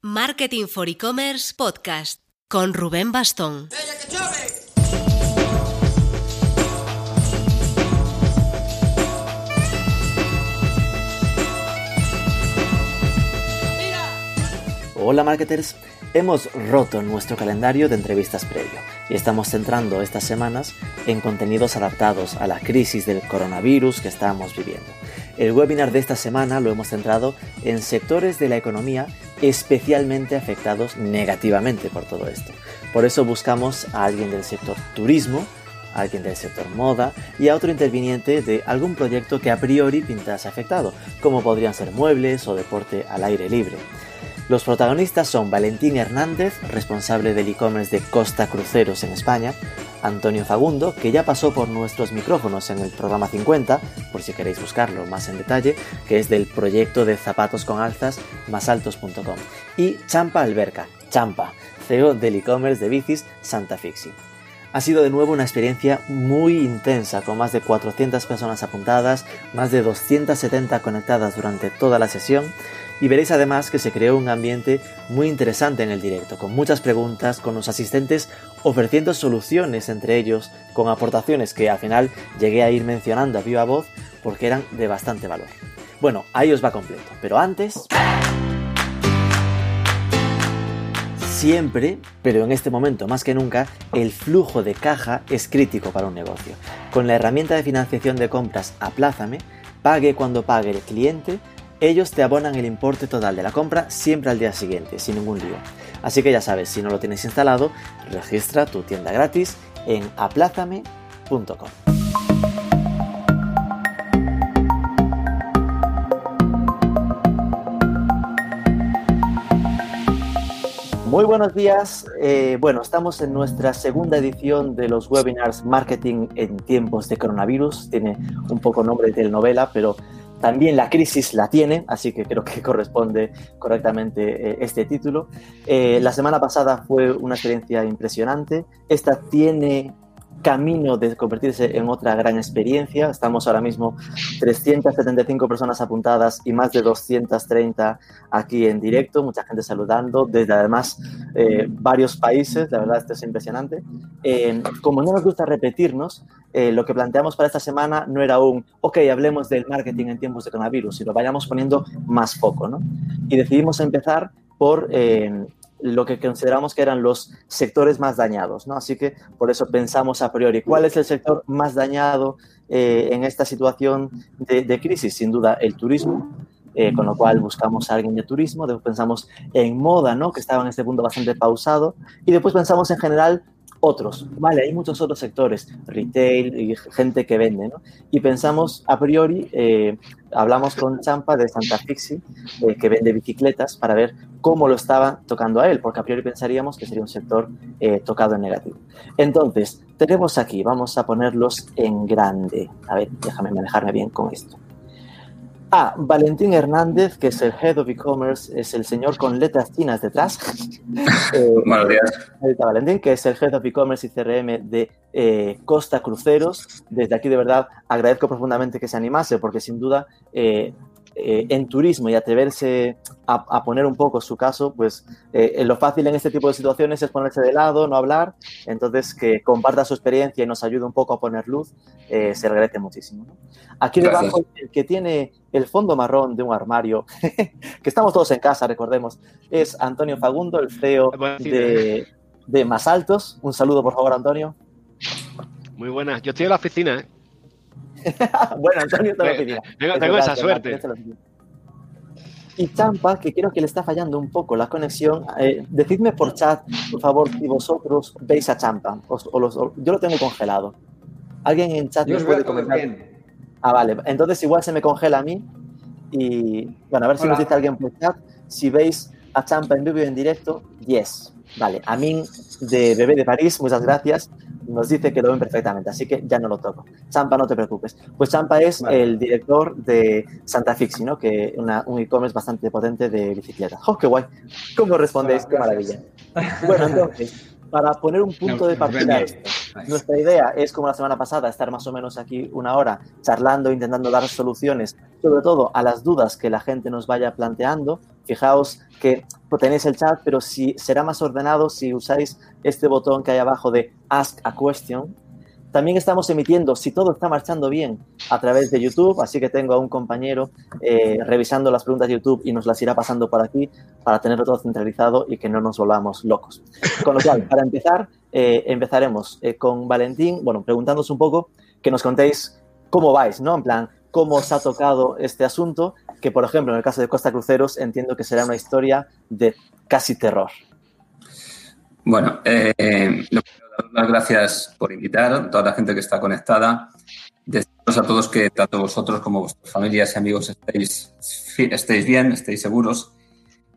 Marketing for E-Commerce Podcast con Rubén Bastón. Hola marketers, hemos roto nuestro calendario de entrevistas previo y estamos centrando estas semanas en contenidos adaptados a la crisis del coronavirus que estamos viviendo. El webinar de esta semana lo hemos centrado en sectores de la economía especialmente afectados negativamente por todo esto. Por eso buscamos a alguien del sector turismo, a alguien del sector moda y a otro interviniente de algún proyecto que a priori pintase afectado, como podrían ser muebles o deporte al aire libre. Los protagonistas son Valentín Hernández, responsable del e-commerce de Costa Cruceros en España, Antonio Fagundo, que ya pasó por nuestros micrófonos en el programa 50, por si queréis buscarlo más en detalle, que es del proyecto de zapatos con alzas y Champa Alberca, Champa, CEO del e-commerce de bicis Santa Fixi. Ha sido de nuevo una experiencia muy intensa, con más de 400 personas apuntadas, más de 270 conectadas durante toda la sesión, y veréis además que se creó un ambiente muy interesante en el directo, con muchas preguntas, con los asistentes ofreciendo soluciones entre ellos, con aportaciones que al final llegué a ir mencionando a viva voz porque eran de bastante valor. Bueno, ahí os va completo, pero antes... Siempre, pero en este momento más que nunca, el flujo de caja es crítico para un negocio. Con la herramienta de financiación de compras Aplázame, pague cuando pague el cliente, ellos te abonan el importe total de la compra siempre al día siguiente, sin ningún lío. Así que ya sabes, si no lo tienes instalado, registra tu tienda gratis en aplázame.com. Muy buenos días. Eh, bueno, estamos en nuestra segunda edición de los webinars Marketing en tiempos de coronavirus. Tiene un poco nombre de telenovela, pero también la crisis la tiene, así que creo que corresponde correctamente eh, este título. Eh, la semana pasada fue una experiencia impresionante. Esta tiene camino de convertirse en otra gran experiencia. Estamos ahora mismo 375 personas apuntadas y más de 230 aquí en directo, mucha gente saludando, desde además eh, varios países, la verdad esto es impresionante. Eh, como no nos gusta repetirnos, eh, lo que planteamos para esta semana no era un, ok, hablemos del marketing en tiempos de coronavirus, sino vayamos poniendo más foco, ¿no? Y decidimos empezar por lo que consideramos que eran los sectores más dañados, ¿no? Así que por eso pensamos a priori, ¿cuál es el sector más dañado eh, en esta situación de, crisis? Sin duda, el turismo, eh, con lo cual buscamos a alguien de turismo, después pensamos en moda, ¿no? Que estaba en este punto bastante pausado, y después pensamos en general otros, vale, hay muchos otros sectores, retail y gente que vende, ¿no? Y pensamos a priori, eh, hablamos con Champa de Santa Fixi, eh, que vende bicicletas, para ver cómo lo estaba tocando a él, porque a priori pensaríamos que sería un sector eh, tocado en negativo. Entonces, tenemos aquí, vamos a ponerlos en grande. A ver, déjame manejarme bien con esto. Ah, Valentín Hernández, que es el Head of E-Commerce, es el señor con letras chinas detrás. eh, Buenos días. Valentín, que es el Head of E-Commerce y CRM de eh, Costa Cruceros. Desde aquí, de verdad, agradezco profundamente que se animase, porque sin duda eh, eh, en turismo y atreverse a, poner un poco su caso, pues eh, lo fácil en este tipo de situaciones es ponerse de lado, no hablar. Entonces, que comparta su experiencia y nos ayude un poco a poner luz, eh, se agradece muchísimo. ¿no? Aquí Gracias. debajo, el que tiene el fondo marrón de un armario, que estamos todos en casa, recordemos, es Antonio Fagundo, el CEO de, de Más Altos. Un saludo, por favor, Antonio. Muy buenas. Yo estoy en la oficina, ¿eh? bueno, Antonio está en la oficina. Tengo, Es tengo verdad, esa suerte. Y Champa, que creo que le está fallando un poco la conexión, eh, decidme por chat, por favor, si vosotros veis a Champa. Os- o los- o- yo lo tengo congelado. ¿Alguien en chat nos puede comentar? bien. Ah, vale. Entonces igual se me congela a mí. Y bueno, a ver si nos dice alguien por chat. Si veis a Champa en vivo y en directo, yes. Vale. Amin de Bebé de París, muchas gracias. Nos dice que lo ven perfectamente, así que ya no lo toco. Champa, no te preocupes. Pues Champa es Vale. el director de Santa Fixi, ¿no? Que una, un e-commerce bastante potente de bicicletas. ¡Oh, qué guay! ¿Cómo respondéis? Hola, ¡Qué maravilla! Bueno, entonces, para poner un punto de partida a esto, nuestra idea es, como la semana pasada, estar más o menos aquí una hora charlando, intentando dar soluciones, sobre todo a las dudas que la gente nos vaya planteando, Fijaos que tenéis el chat, pero si será más ordenado si usáis este botón que hay abajo de Ask a Question. También estamos emitiendo, si todo está marchando bien, a través de YouTube, así que tengo a un compañero eh, revisando las preguntas de YouTube y nos las irá pasando por aquí para tenerlo todo centralizado y que no nos volvamos locos. Con lo cual, para empezar, eh, empezaremos eh, con Valentín, bueno, preguntándonos un poco, que nos contéis cómo vais, ¿no? En plan, cómo os ha tocado este asunto, que por ejemplo en el caso de Costa Cruceros entiendo que será una historia de casi terror. Bueno, eh, las gracias por invitar a toda la gente que está conectada. Deciros a todos que tanto vosotros como vuestras familias y amigos estéis, estéis bien, estéis seguros.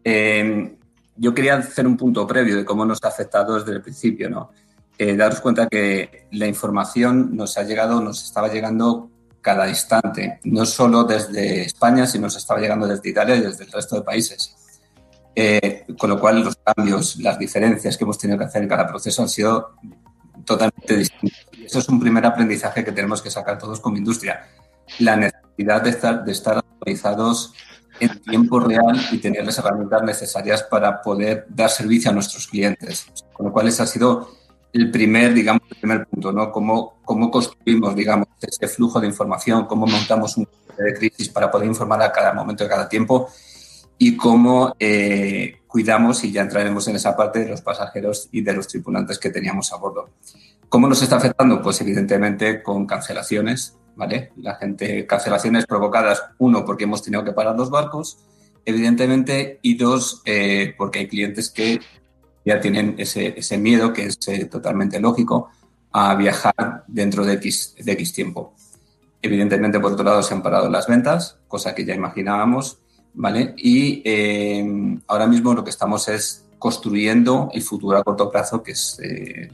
Eh, yo quería hacer un punto previo de cómo nos ha afectado desde el principio, ¿no? Eh, daros cuenta que la información nos ha llegado, nos estaba llegando cada instante, no solo desde España, sino nos estaba llegando desde Italia y desde el resto de países. Eh, con lo cual, los cambios, las diferencias que hemos tenido que hacer en cada proceso han sido totalmente distintos. Y eso es un primer aprendizaje que tenemos que sacar todos como industria. La necesidad de estar, de estar actualizados en tiempo real y tener las herramientas necesarias para poder dar servicio a nuestros clientes. Con lo cual, ese ha sido el primer, digamos, el primer punto, ¿no? Cómo, cómo construimos, digamos, ese flujo de información, cómo montamos un de crisis para poder informar a cada momento, a cada tiempo y cómo eh, cuidamos, y ya entraremos en esa parte, de los pasajeros y de los tripulantes que teníamos a bordo. ¿Cómo nos está afectando? Pues evidentemente con cancelaciones, ¿vale? La gente, cancelaciones provocadas, uno, porque hemos tenido que parar los barcos, evidentemente, y dos, eh, porque hay clientes que ya tienen ese, ese miedo, que es eh, totalmente lógico, a viajar dentro de X, de X tiempo. Evidentemente, por otro lado, se han parado las ventas, cosa que ya imaginábamos, ¿vale? Y eh, ahora mismo lo que estamos es construyendo el futuro a corto plazo, que es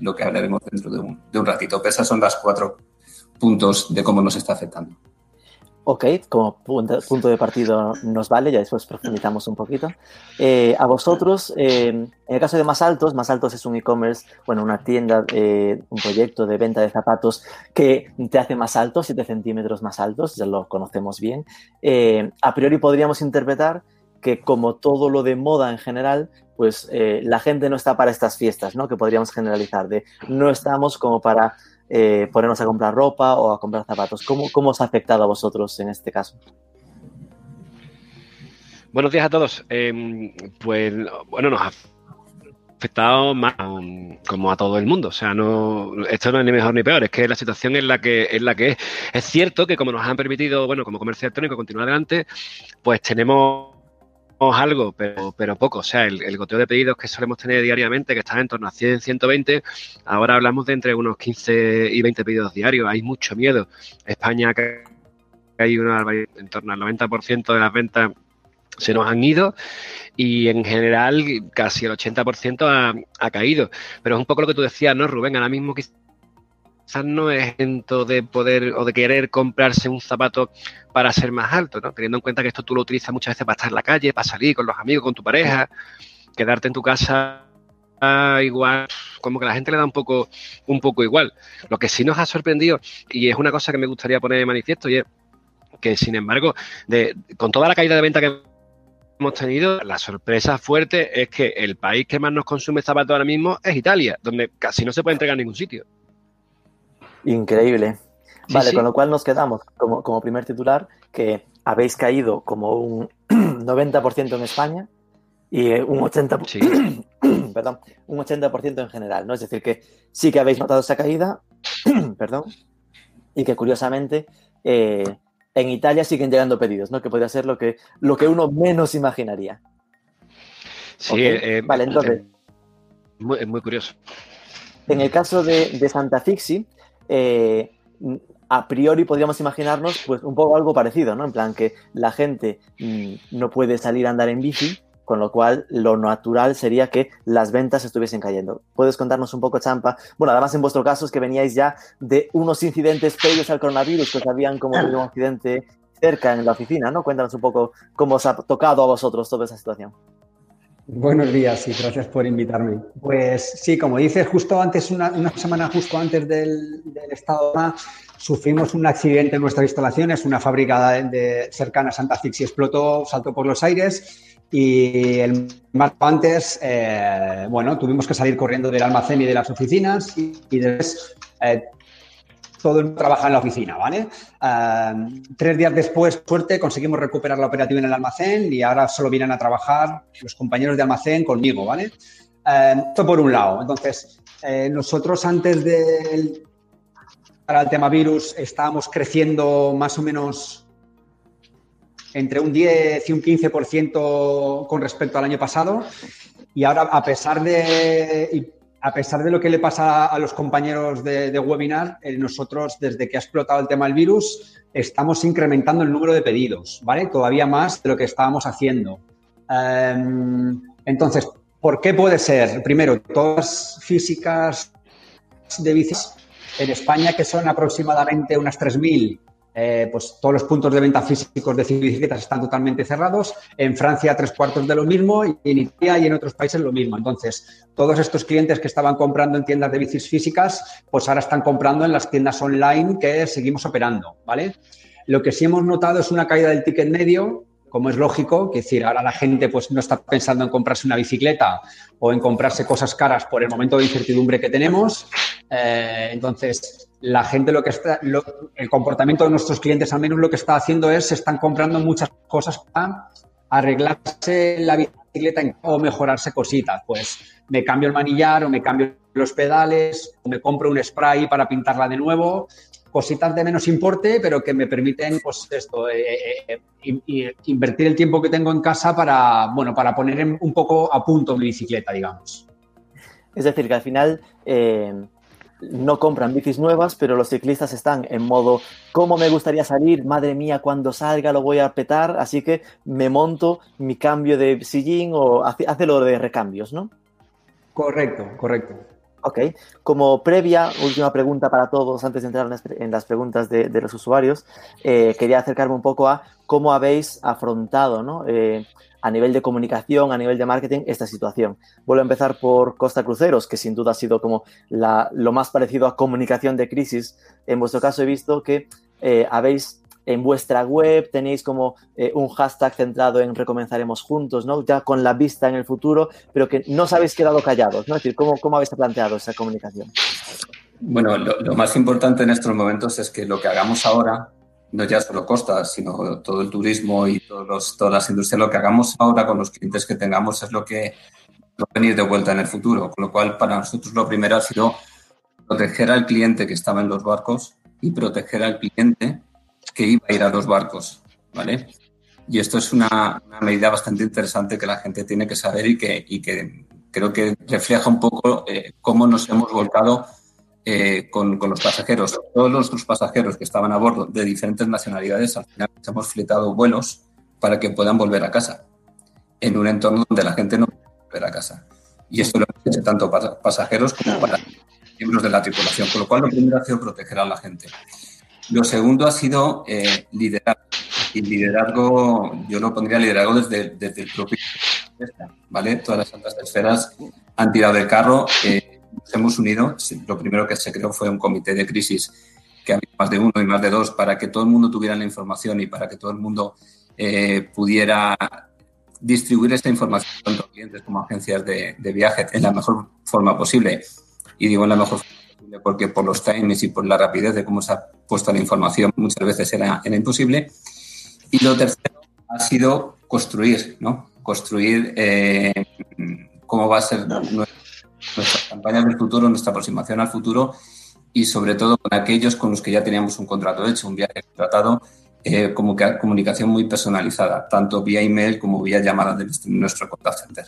lo que hablaremos dentro de un, de un ratito. Esas son las cuatro puntos de cómo nos está afectando. Ok, como punto, de partido nos vale, ya después profundizamos un poquito. Eh, a vosotros, eh, en el caso de Más Altos, Más Altos es un e-commerce, bueno, una tienda, eh, un proyecto de venta de zapatos que te hace más alto, 7 centímetros más altos, ya lo conocemos bien. a priori podríamos interpretar que como todo lo de moda en general, pues la gente no está para estas fiestas, ¿no? Que podríamos generalizar, de no estamos como para eh, ponernos a comprar ropa o a comprar zapatos. ¿Cómo, ¿Cómo os ha afectado a vosotros en este caso? Buenos días a todos. Em, pues bueno, nos ha afectado más como a todo el mundo. O sea, no, esto no es ni mejor ni peor, es que la situación es la que es la que es. Es cierto que como nos han permitido, bueno, como comercio electrónico continuar adelante, pues tenemos algo, pero, pero poco. O sea, el, goteo de pedidos que solemos tener diariamente, que está en torno a 100, 120, ahora hablamos de entre unos 15 y 20 pedidos diarios. Hay mucho miedo. España, que hay una, en torno al 90% de las ventas se nos han ido y en general casi el 80% ha, ha caído. Pero es un poco lo que tú decías, ¿no, Rubén? Ahora mismo no es de poder o de querer comprarse un zapato para ser más alto, ¿no? Teniendo en cuenta que esto tú lo utilizas muchas veces para estar en la calle, para salir con los amigos, con tu pareja, quedarte en tu casa igual, como que la gente le da un poco, un poco igual. Lo que sí nos ha sorprendido, y es una cosa que me gustaría poner de manifiesto, y es que sin embargo, de, con toda la caída de venta que hemos tenido, la sorpresa fuerte es que el país que más nos consume zapatos ahora mismo es Italia, donde casi no se puede entregar en ningún sitio. Increíble. vale, con lo cual nos quedamos como, como primer titular que habéis caído como un 90% en España y un 80%, perdón, un 80% en general, ¿no? Es decir, que sí que habéis notado esa caída, perdón, y que curiosamente eh, en Italia siguen llegando pedidos, ¿no? Que podría ser lo que, lo que uno menos imaginaría. Sí, eh, vale, entonces. Es muy, curioso. En el caso de, de Santa Fixi, eh, a priori podríamos imaginarnos pues un poco algo parecido, ¿no? En plan que la gente mm, no puede salir a andar en bici, con lo cual lo natural sería que las ventas estuviesen cayendo. ¿Puedes contarnos un poco, Champa? Bueno, además en vuestro caso es que veníais ya de unos incidentes previos al coronavirus, que habían como un accidente cerca en la oficina, ¿no? Cuéntanos un poco cómo os ha tocado a vosotros toda esa situación. Buenos días y gracias por invitarme. Pues sí, como dices, justo antes, una, semana justo antes del, estado de sufrimos un accidente en nuestras instalaciones, una fábrica de, cercana a Santa Fixi explotó, saltó por los aires Y el más antes, eh, bueno, tuvimos que salir corriendo del almacén y de las oficinas y, después eh, todo el mundo trabaja en la oficina, ¿vale? Eh, tres días después, suerte, conseguimos recuperar la operativa en el almacén y ahora solo vienen a trabajar los compañeros de almacén conmigo, ¿vale? esto por un lado. Entonces, nosotros antes del para el tema virus estábamos creciendo más o menos entre un 10 y un 15% con respecto al año pasado. Y ahora, a pesar de, a pesar de lo que le pasa a los compañeros de, webinar, eh, nosotros, desde que ha explotado el tema del virus, estamos incrementando el número de pedidos, ¿vale? Todavía más de lo que estábamos haciendo. Em, entonces, ¿por qué puede ser? Primero, todas físicas de bicis en España, que son aproximadamente unas 3.000, eh, pues todos los puntos de venta físicos de bicicletas están totalmente cerrados. En Francia, tres cuartos de lo mismo, y en Italia y en otros países lo mismo. Entonces, todos estos clientes que estaban comprando en tiendas de bicis físicas, pues ahora están comprando en las tiendas online que seguimos operando, ¿vale? Lo que sí hemos notado es una caída del ticket medio, como es lógico, que decir, ahora la gente pues no está pensando en comprarse una bicicleta o en comprarse cosas caras por el momento de incertidumbre que tenemos. Eh, entonces, la gente lo que está, el comportamiento de nuestros clientes al menos lo que está haciendo es se están comprando muchas cosas para arreglarse la bicicleta o mejorarse cositas. Pues me cambio el manillar o me cambio los pedales o me compro un spray para pintarla de nuevo. Cositas de menos importe, pero que me permiten, pues esto, eh, eh, eh, invertir el tiempo que tengo en casa para, bueno, para poner un poco a punto mi bicicleta, digamos. Es decir, que al final no compran bicis nuevas, pero los ciclistas están en modo, ¿cómo me gustaría salir? Madre mía, cuando salga lo voy a petar, así que me monto mi cambio de sillín o hace, lo de recambios, ¿no? Correcto, correcto. Ok, como previa, última pregunta para todos antes de entrar en las, preguntas de, los usuarios, eh, quería acercarme un poco a cómo habéis afrontado ¿no? Eh, a nivel de comunicación, a nivel de marketing, esta situación. Vuelvo a empezar por Costa Cruceros, que sin duda ha sido como lo más parecido a comunicación de crisis. En vuestro caso he visto que eh, habéis en vuestra web tenéis como eh, un hashtag centrado en recomenzaremos juntos, ¿no? Ya con la vista en el futuro, pero que no os habéis quedado callados, ¿no? Es decir, ¿cómo, cómo habéis planteado esa comunicación? Bueno, lo, más importante en estos momentos es que lo que hagamos ahora no ya solo costas, sino todo el turismo y todos los, todas las industrias, lo que hagamos ahora con los clientes que tengamos es lo que va a venir de vuelta en el futuro. Con lo cual, para nosotros lo primero ha sido proteger al cliente que estaba en los barcos y proteger al cliente que iba a ir a los barcos, ¿vale? Y esto es una, medida bastante interesante que la gente tiene que saber y que, y que creo que refleja un poco eh, cómo nos hemos volcado eh, con, los pasajeros. Todos los pasajeros que estaban a bordo de diferentes nacionalidades, al final hemos fletado vuelos para que puedan volver a casa, en un entorno donde la gente no puede volver a casa. Y esto lo hemos hecho tanto para pasajeros como para miembros de la tripulación, con lo cual lo primero ha sido proteger a la gente. Lo segundo ha sido eh, liderar. Y liderazgo, yo lo pondría liderazgo desde, desde el propio... ¿vale? Todas las altas esferas han tirado del carro. Eh, nos hemos unido. Lo primero que se creó fue un comité de crisis que había más de uno y más de dos para que todo el mundo tuviera la información y para que todo el mundo eh, pudiera distribuir esta información tanto a clientes como a agencias de, viaje en la mejor forma posible. Y digo en la mejor forma posible porque por los timings y por la rapidez de cómo se ha puesto la información muchas veces era, era imposible. Y lo tercero ha sido construir, ¿no? Construir eh, cómo va a ser nuestro nuestras campañas del futuro, nuestra aproximación al futuro y sobre todo con aquellos con los que ya teníamos un contrato hecho, un viaje tratado, eh, como que comunicación muy personalizada, tanto vía email como vía llamada de nuestro contact center.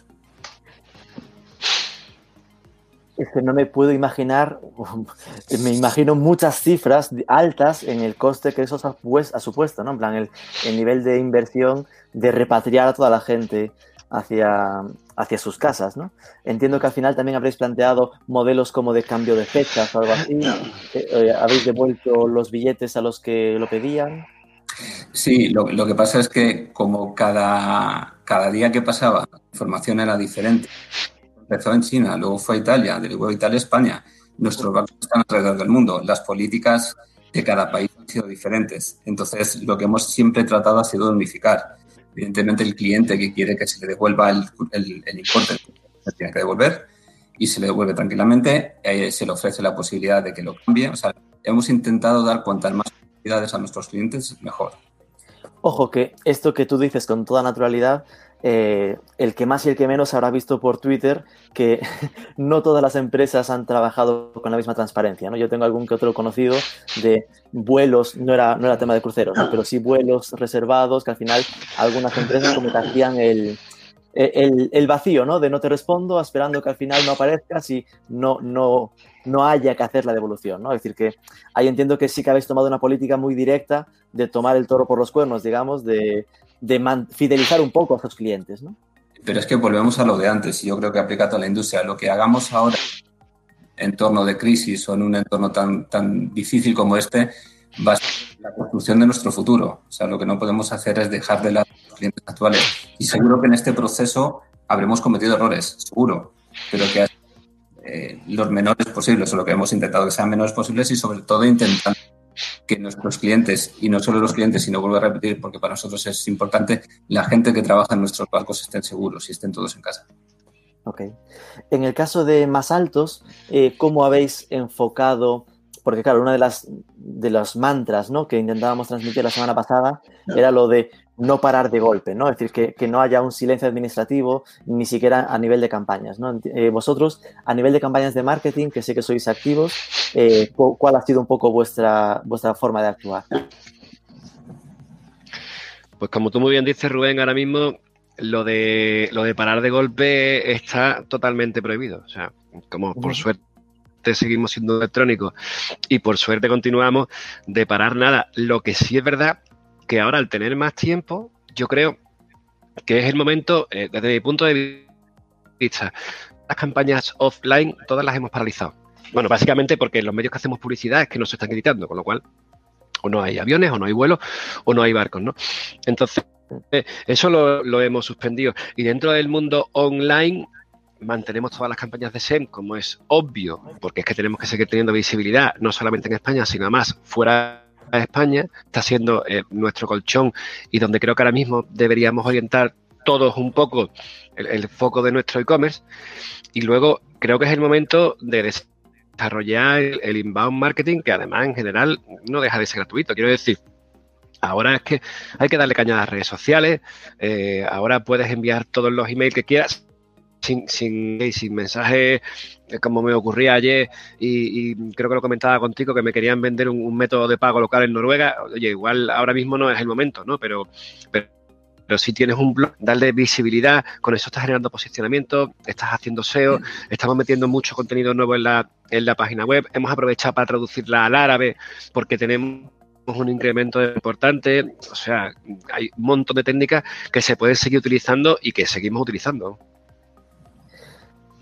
Es que no me puedo imaginar, me imagino muchas cifras altas en el coste que eso ha, supuesto, ¿no? En plan, el, el nivel de inversión de repatriar a toda la gente hacia, hacia sus casas, ¿no? Entiendo que al final también habréis planteado modelos como de cambio de fechas o algo así. Eh, eh, ¿Habéis devuelto los billetes a los que lo pedían? Sí, lo, que pasa es que como cada, cada día que pasaba la información era diferente. Empezó en China, luego fue a Italia, luego a Italia, España. Nuestros bancos están alrededor del mundo. Las políticas de cada país han sido diferentes. Entonces, lo que hemos siempre tratado ha sido unificar Evidentemente, el cliente que quiere que se le devuelva el, importe se tiene que devolver y se le devuelve tranquilamente, eh, se le ofrece la posibilidad de que lo cambie. O sea, hemos intentado dar cuantas más posibilidades a nuestros clientes, mejor. Ojo, que esto que tú dices con toda naturalidad eh, el que más y el que menos habrá visto por Twitter que no todas las empresas han trabajado con la misma transparencia. ¿no? Yo tengo algún que otro conocido de vuelos, no era, no era tema de cruceros, pero sí vuelos reservados, que al final algunas empresas como que hacían el, el, vacío, ¿no? De no te respondo, esperando que al final no aparezcas y no, no, no haya que hacer la devolución, ¿no? Es decir, que ahí entiendo que sí que habéis tomado una política muy directa de tomar el toro por los cuernos, digamos, de, de fidelizar un poco a sus clientes, ¿no? Pero es que volvemos a lo de antes, y yo creo que aplica a toda la industria. Lo que hagamos ahora en torno de crisis o en un entorno tan, tan difícil como este, va a ser la construcción de nuestro futuro. O sea, lo que no podemos hacer es dejar de lado a los clientes actuales. Y seguro que en este proceso habremos cometido errores, seguro, pero que eh, los menores posibles, o lo que hemos intentado que sean menores posibles y sobre todo intentando que nuestros clientes, y no solo los clientes, sino vuelvo a repetir, porque para nosotros es importante, la gente que trabaja en nuestros barcos estén seguros y estén todos en casa. Ok. En el caso de más altos, eh, ¿cómo habéis enfocado? Porque claro, una de las de los mantras ¿no? que intentábamos transmitir la semana pasada era lo de no parar de golpe, ¿no? Es decir, que, no haya un silencio administrativo ni siquiera a nivel de campañas, ¿no? Eh, vosotros, a nivel de campañas de marketing, que sé que sois activos, eh, ¿cuál ha sido un poco vuestra, vuestra forma de actuar? Pues como tú muy bien dices, Rubén, ahora mismo lo de, lo de parar de golpe está totalmente prohibido. O sea, como por suerte seguimos siendo electrónicos y por suerte continuamos de parar nada. Lo que sí es verdad que ahora al tener más tiempo, yo creo que es el momento, eh, desde mi punto de vista, las campañas offline todas las hemos paralizado. Bueno, básicamente porque los medios que hacemos publicidad es que no se están editando, con lo cual o no hay aviones, o no hay vuelos, o no hay barcos, ¿no? Entonces, eh, eso lo, lo, hemos suspendido. Y dentro del mundo online mantenemos todas las campañas de SEM, como es obvio, porque es que tenemos que seguir teniendo visibilidad, no solamente en España, sino más fuera España, está siendo eh, nuestro colchón y donde creo que ahora mismo deberíamos orientar todos un poco el, foco de nuestro e-commerce. Y luego creo que es el momento de desarrollar el, inbound marketing, que además en general no deja de ser gratuito. Quiero decir, Ahora es que hay que darle caña a las redes sociales. Eh, ahora puedes enviar todos los emails que quieras sin, sin, sin mensajes como me ocurría ayer y, creo que lo comentaba contigo que me querían vender un, método de pago local en Noruega. Oye, igual ahora mismo no es el momento, ¿no? Pero, pero, si tienes un blog, darle visibilidad, con eso estás generando posicionamiento, estás haciendo SEO, estamos metiendo mucho contenido nuevo en la, en la página web, hemos aprovechado para traducirla al árabe porque tenemos un incremento importante, o sea, hay un montón de técnicas que se pueden seguir utilizando y que seguimos utilizando.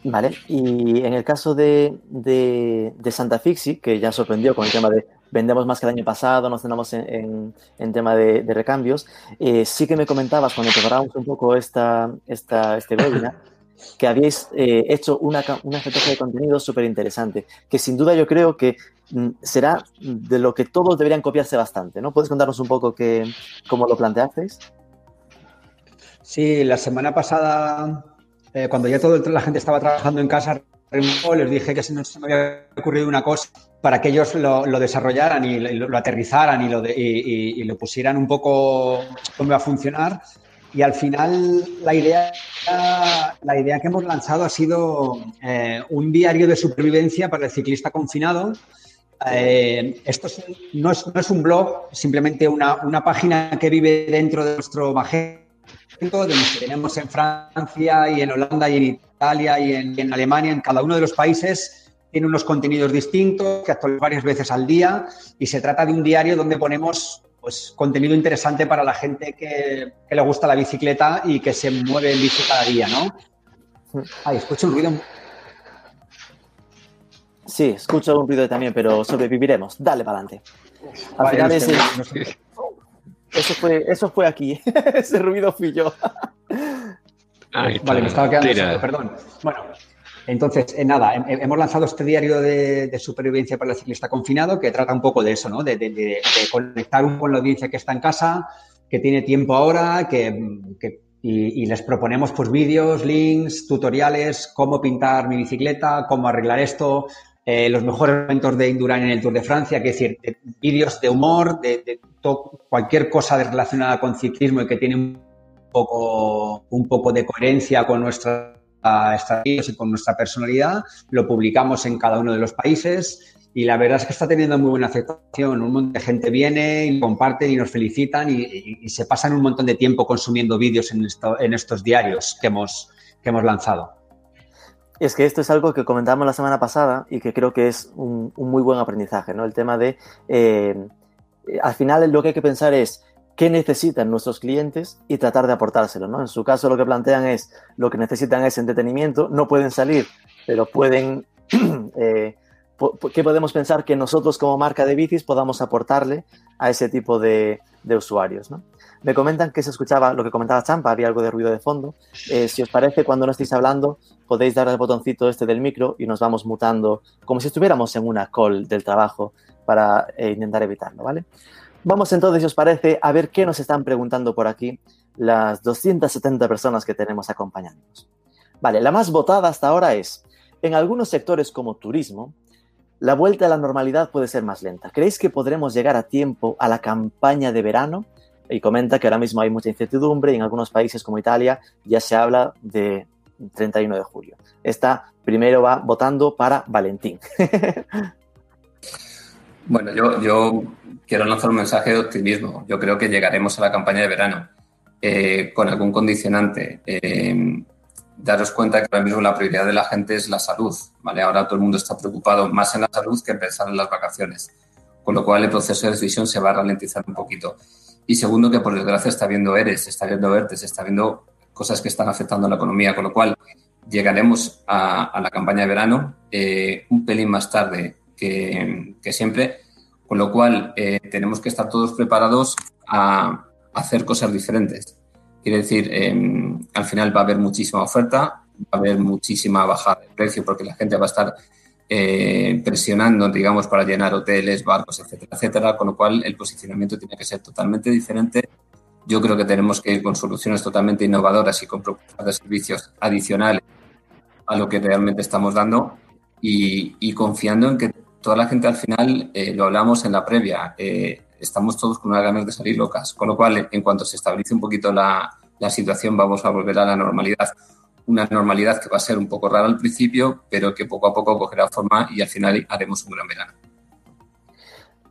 Vale, y en el caso de, Santa Fixi, que ya sorprendió con el tema de vendemos más que el año pasado, nos centramos en, tema de, recambios, eh, sí que me comentabas cuando preparábamos un poco esta, esta, este webinar que habíais eh, hecho una, una estrategia de contenido súper interesante, que sin duda yo creo que mm, será de lo que todos deberían copiarse bastante, ¿no? ¿Puedes contarnos un poco que, cómo lo planteasteis? Sí, la semana pasada eh, cuando ya toda la gente estaba trabajando en casa, les dije que se me había ocurrido una cosa para que ellos lo, desarrollaran y lo, aterrizaran y lo, y, lo pusieran un poco cómo va a funcionar. Y al final la idea, la idea que hemos lanzado ha sido eh, un diario de supervivencia para el ciclista confinado. Eh, esto no, es, no, es, un blog, simplemente una, una página que vive dentro de nuestro Magento de los que tenemos en Francia y en Holanda y en Italia y en, Alemania, en cada uno de los países tiene unos contenidos distintos que actualizamos varias veces al día y se trata de un diario donde ponemos pues, contenido interesante para la gente que, le gusta la bicicleta y que se mueve en bici cada día, ¿no? Ay, escucho un ruido. Sí, escucho un ruido también, pero sobreviviremos. Dale para adelante. Al final es... Eso fue, eso fue aquí. Ese ruido fui yo. vale, me estaba quedando perdón. Bueno, entonces, eh, nada, hemos lanzado este diario de, supervivencia para el ciclista confinado que trata un poco de eso, ¿no? De, conectar con la audiencia que está en casa, que tiene tiempo ahora, que, y, les proponemos pues vídeos, links, tutoriales, cómo pintar mi bicicleta, cómo arreglar esto, eh, los mejores momentos de Indurain en el Tour de Francia, que es decir, vídeos de humor, de, cualquier cosa relacionada con ciclismo y que tiene un poco, un poco de coherencia con nuestra estrategias y con nuestra personalidad, lo publicamos en cada uno de los países y la verdad es que está teniendo muy buena aceptación. Un montón de gente viene y comparten y nos felicitan y, se pasan un montón de tiempo consumiendo vídeos en, estos diarios que hemos, que hemos lanzado. Es que esto es algo que comentamos la semana pasada y que creo que es un, muy buen aprendizaje, ¿no? El tema de, eh, al final lo que hay que pensar es qué necesitan nuestros clientes y tratar de aportárselo, ¿no? En su caso lo que plantean es, lo que necesitan es entretenimiento, no pueden salir, pero pueden eh, ¿qué podemos pensar que nosotros como marca de bicis podamos aportarle a ese tipo de, usuarios? Me comentan que se escuchaba lo que comentaba Champa, había algo de ruido de fondo. Eh, si os parece, cuando no estéis hablando, podéis dar el botoncito este del micro y nos vamos mutando como si estuviéramos en una call del trabajo para eh, intentar evitarlo, ¿vale? Vamos entonces, si os parece, a ver qué nos están preguntando por aquí las 270 personas que tenemos acompañándonos. Vale, la más votada hasta ahora es, en algunos sectores como turismo, la vuelta a la normalidad puede ser más lenta. ¿Creéis que podremos llegar a tiempo a la campaña de verano? Y comenta que ahora mismo hay mucha incertidumbre y en algunos países como Italia ya se habla de 31 de julio. Esta primero va votando para Valentín. bueno, yo, quiero lanzar un mensaje de optimismo. Yo creo que llegaremos a la campaña de verano eh, con algún condicionante. Eh, daros cuenta que ahora mismo la prioridad de la gente es la salud, ¿vale? Ahora todo el mundo está preocupado más en la salud que en pensar en las vacaciones, con lo cual el proceso de decisión se va a ralentizar un poquito. Y segundo, que por desgracia está viendo ERES, está viendo ERTES, está viendo cosas que están afectando a la economía, con lo cual llegaremos a, la campaña de verano eh, un pelín más tarde que, siempre, con lo cual eh, tenemos que estar todos preparados a hacer cosas diferentes. Quiere decir, em, al final va a haber muchísima oferta, va a haber muchísima bajada de precio porque la gente va a estar eh, presionando, digamos, para llenar hoteles, barcos, etcétera, etcétera, con lo cual el posicionamiento tiene que ser totalmente diferente. Yo creo que tenemos que ir con soluciones totalmente innovadoras y con propuestas de servicios adicionales a lo que realmente estamos dando y, confiando en que toda la gente al final, eh, lo hablamos en la previa, eh, estamos todos con unas ganas de salir locas. Con lo cual, en cuanto se estabilice un poquito la, situación, vamos a volver a la normalidad. Una normalidad que va a ser un poco rara al principio, pero que poco a poco cogerá forma y al final haremos un gran verano.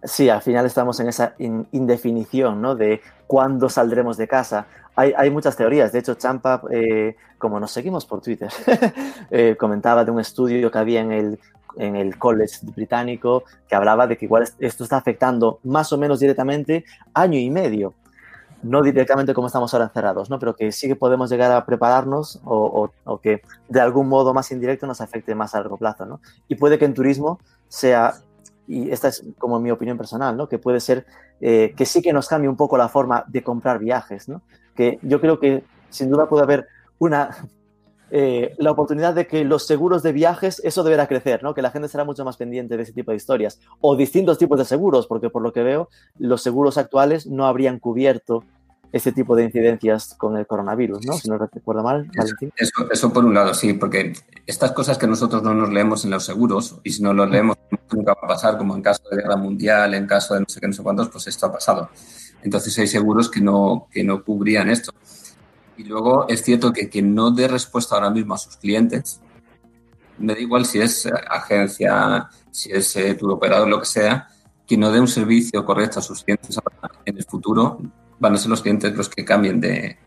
Sí, al final estamos en esa indefinición ¿no? de cuándo saldremos de casa. Hay, muchas teorías. De hecho, Champa, eh, como nos seguimos por Twitter, comentaba de un estudio que había en el en el college británico que hablaba de que igual esto está afectando más o menos directamente año y medio. No directamente como estamos ahora encerrados, ¿no? pero que sí que podemos llegar a prepararnos o, que de algún modo más indirecto nos afecte más a largo plazo. ¿no? Y puede que en turismo sea, y esta es como mi opinión personal, ¿no? que puede ser eh, que sí que nos cambie un poco la forma de comprar viajes. ¿no? Que yo creo que sin duda puede haber una eh, la oportunidad de que los seguros de viajes, eso deberá crecer, ¿no? Que la gente será mucho más pendiente de ese tipo de historias. O distintos tipos de seguros, porque por lo que veo, los seguros actuales no habrían cubierto ese tipo de incidencias con el coronavirus, ¿no? Si no recuerdo mal, Valentín. Eso, por un lado, sí, porque estas cosas que nosotros no nos leemos en los seguros, y si no los leemos, nunca va a pasar, como en caso de guerra mundial, en caso de no sé qué, no sé cuántos, pues esto ha pasado. Entonces hay seguros que no, que no cubrían esto. Y luego es cierto que quien no dé respuesta ahora mismo a sus clientes, me da igual si es agencia, si es eh, tu operador, lo que sea, quien no dé un servicio correcto a sus clientes en el futuro van a ser los clientes los que cambien de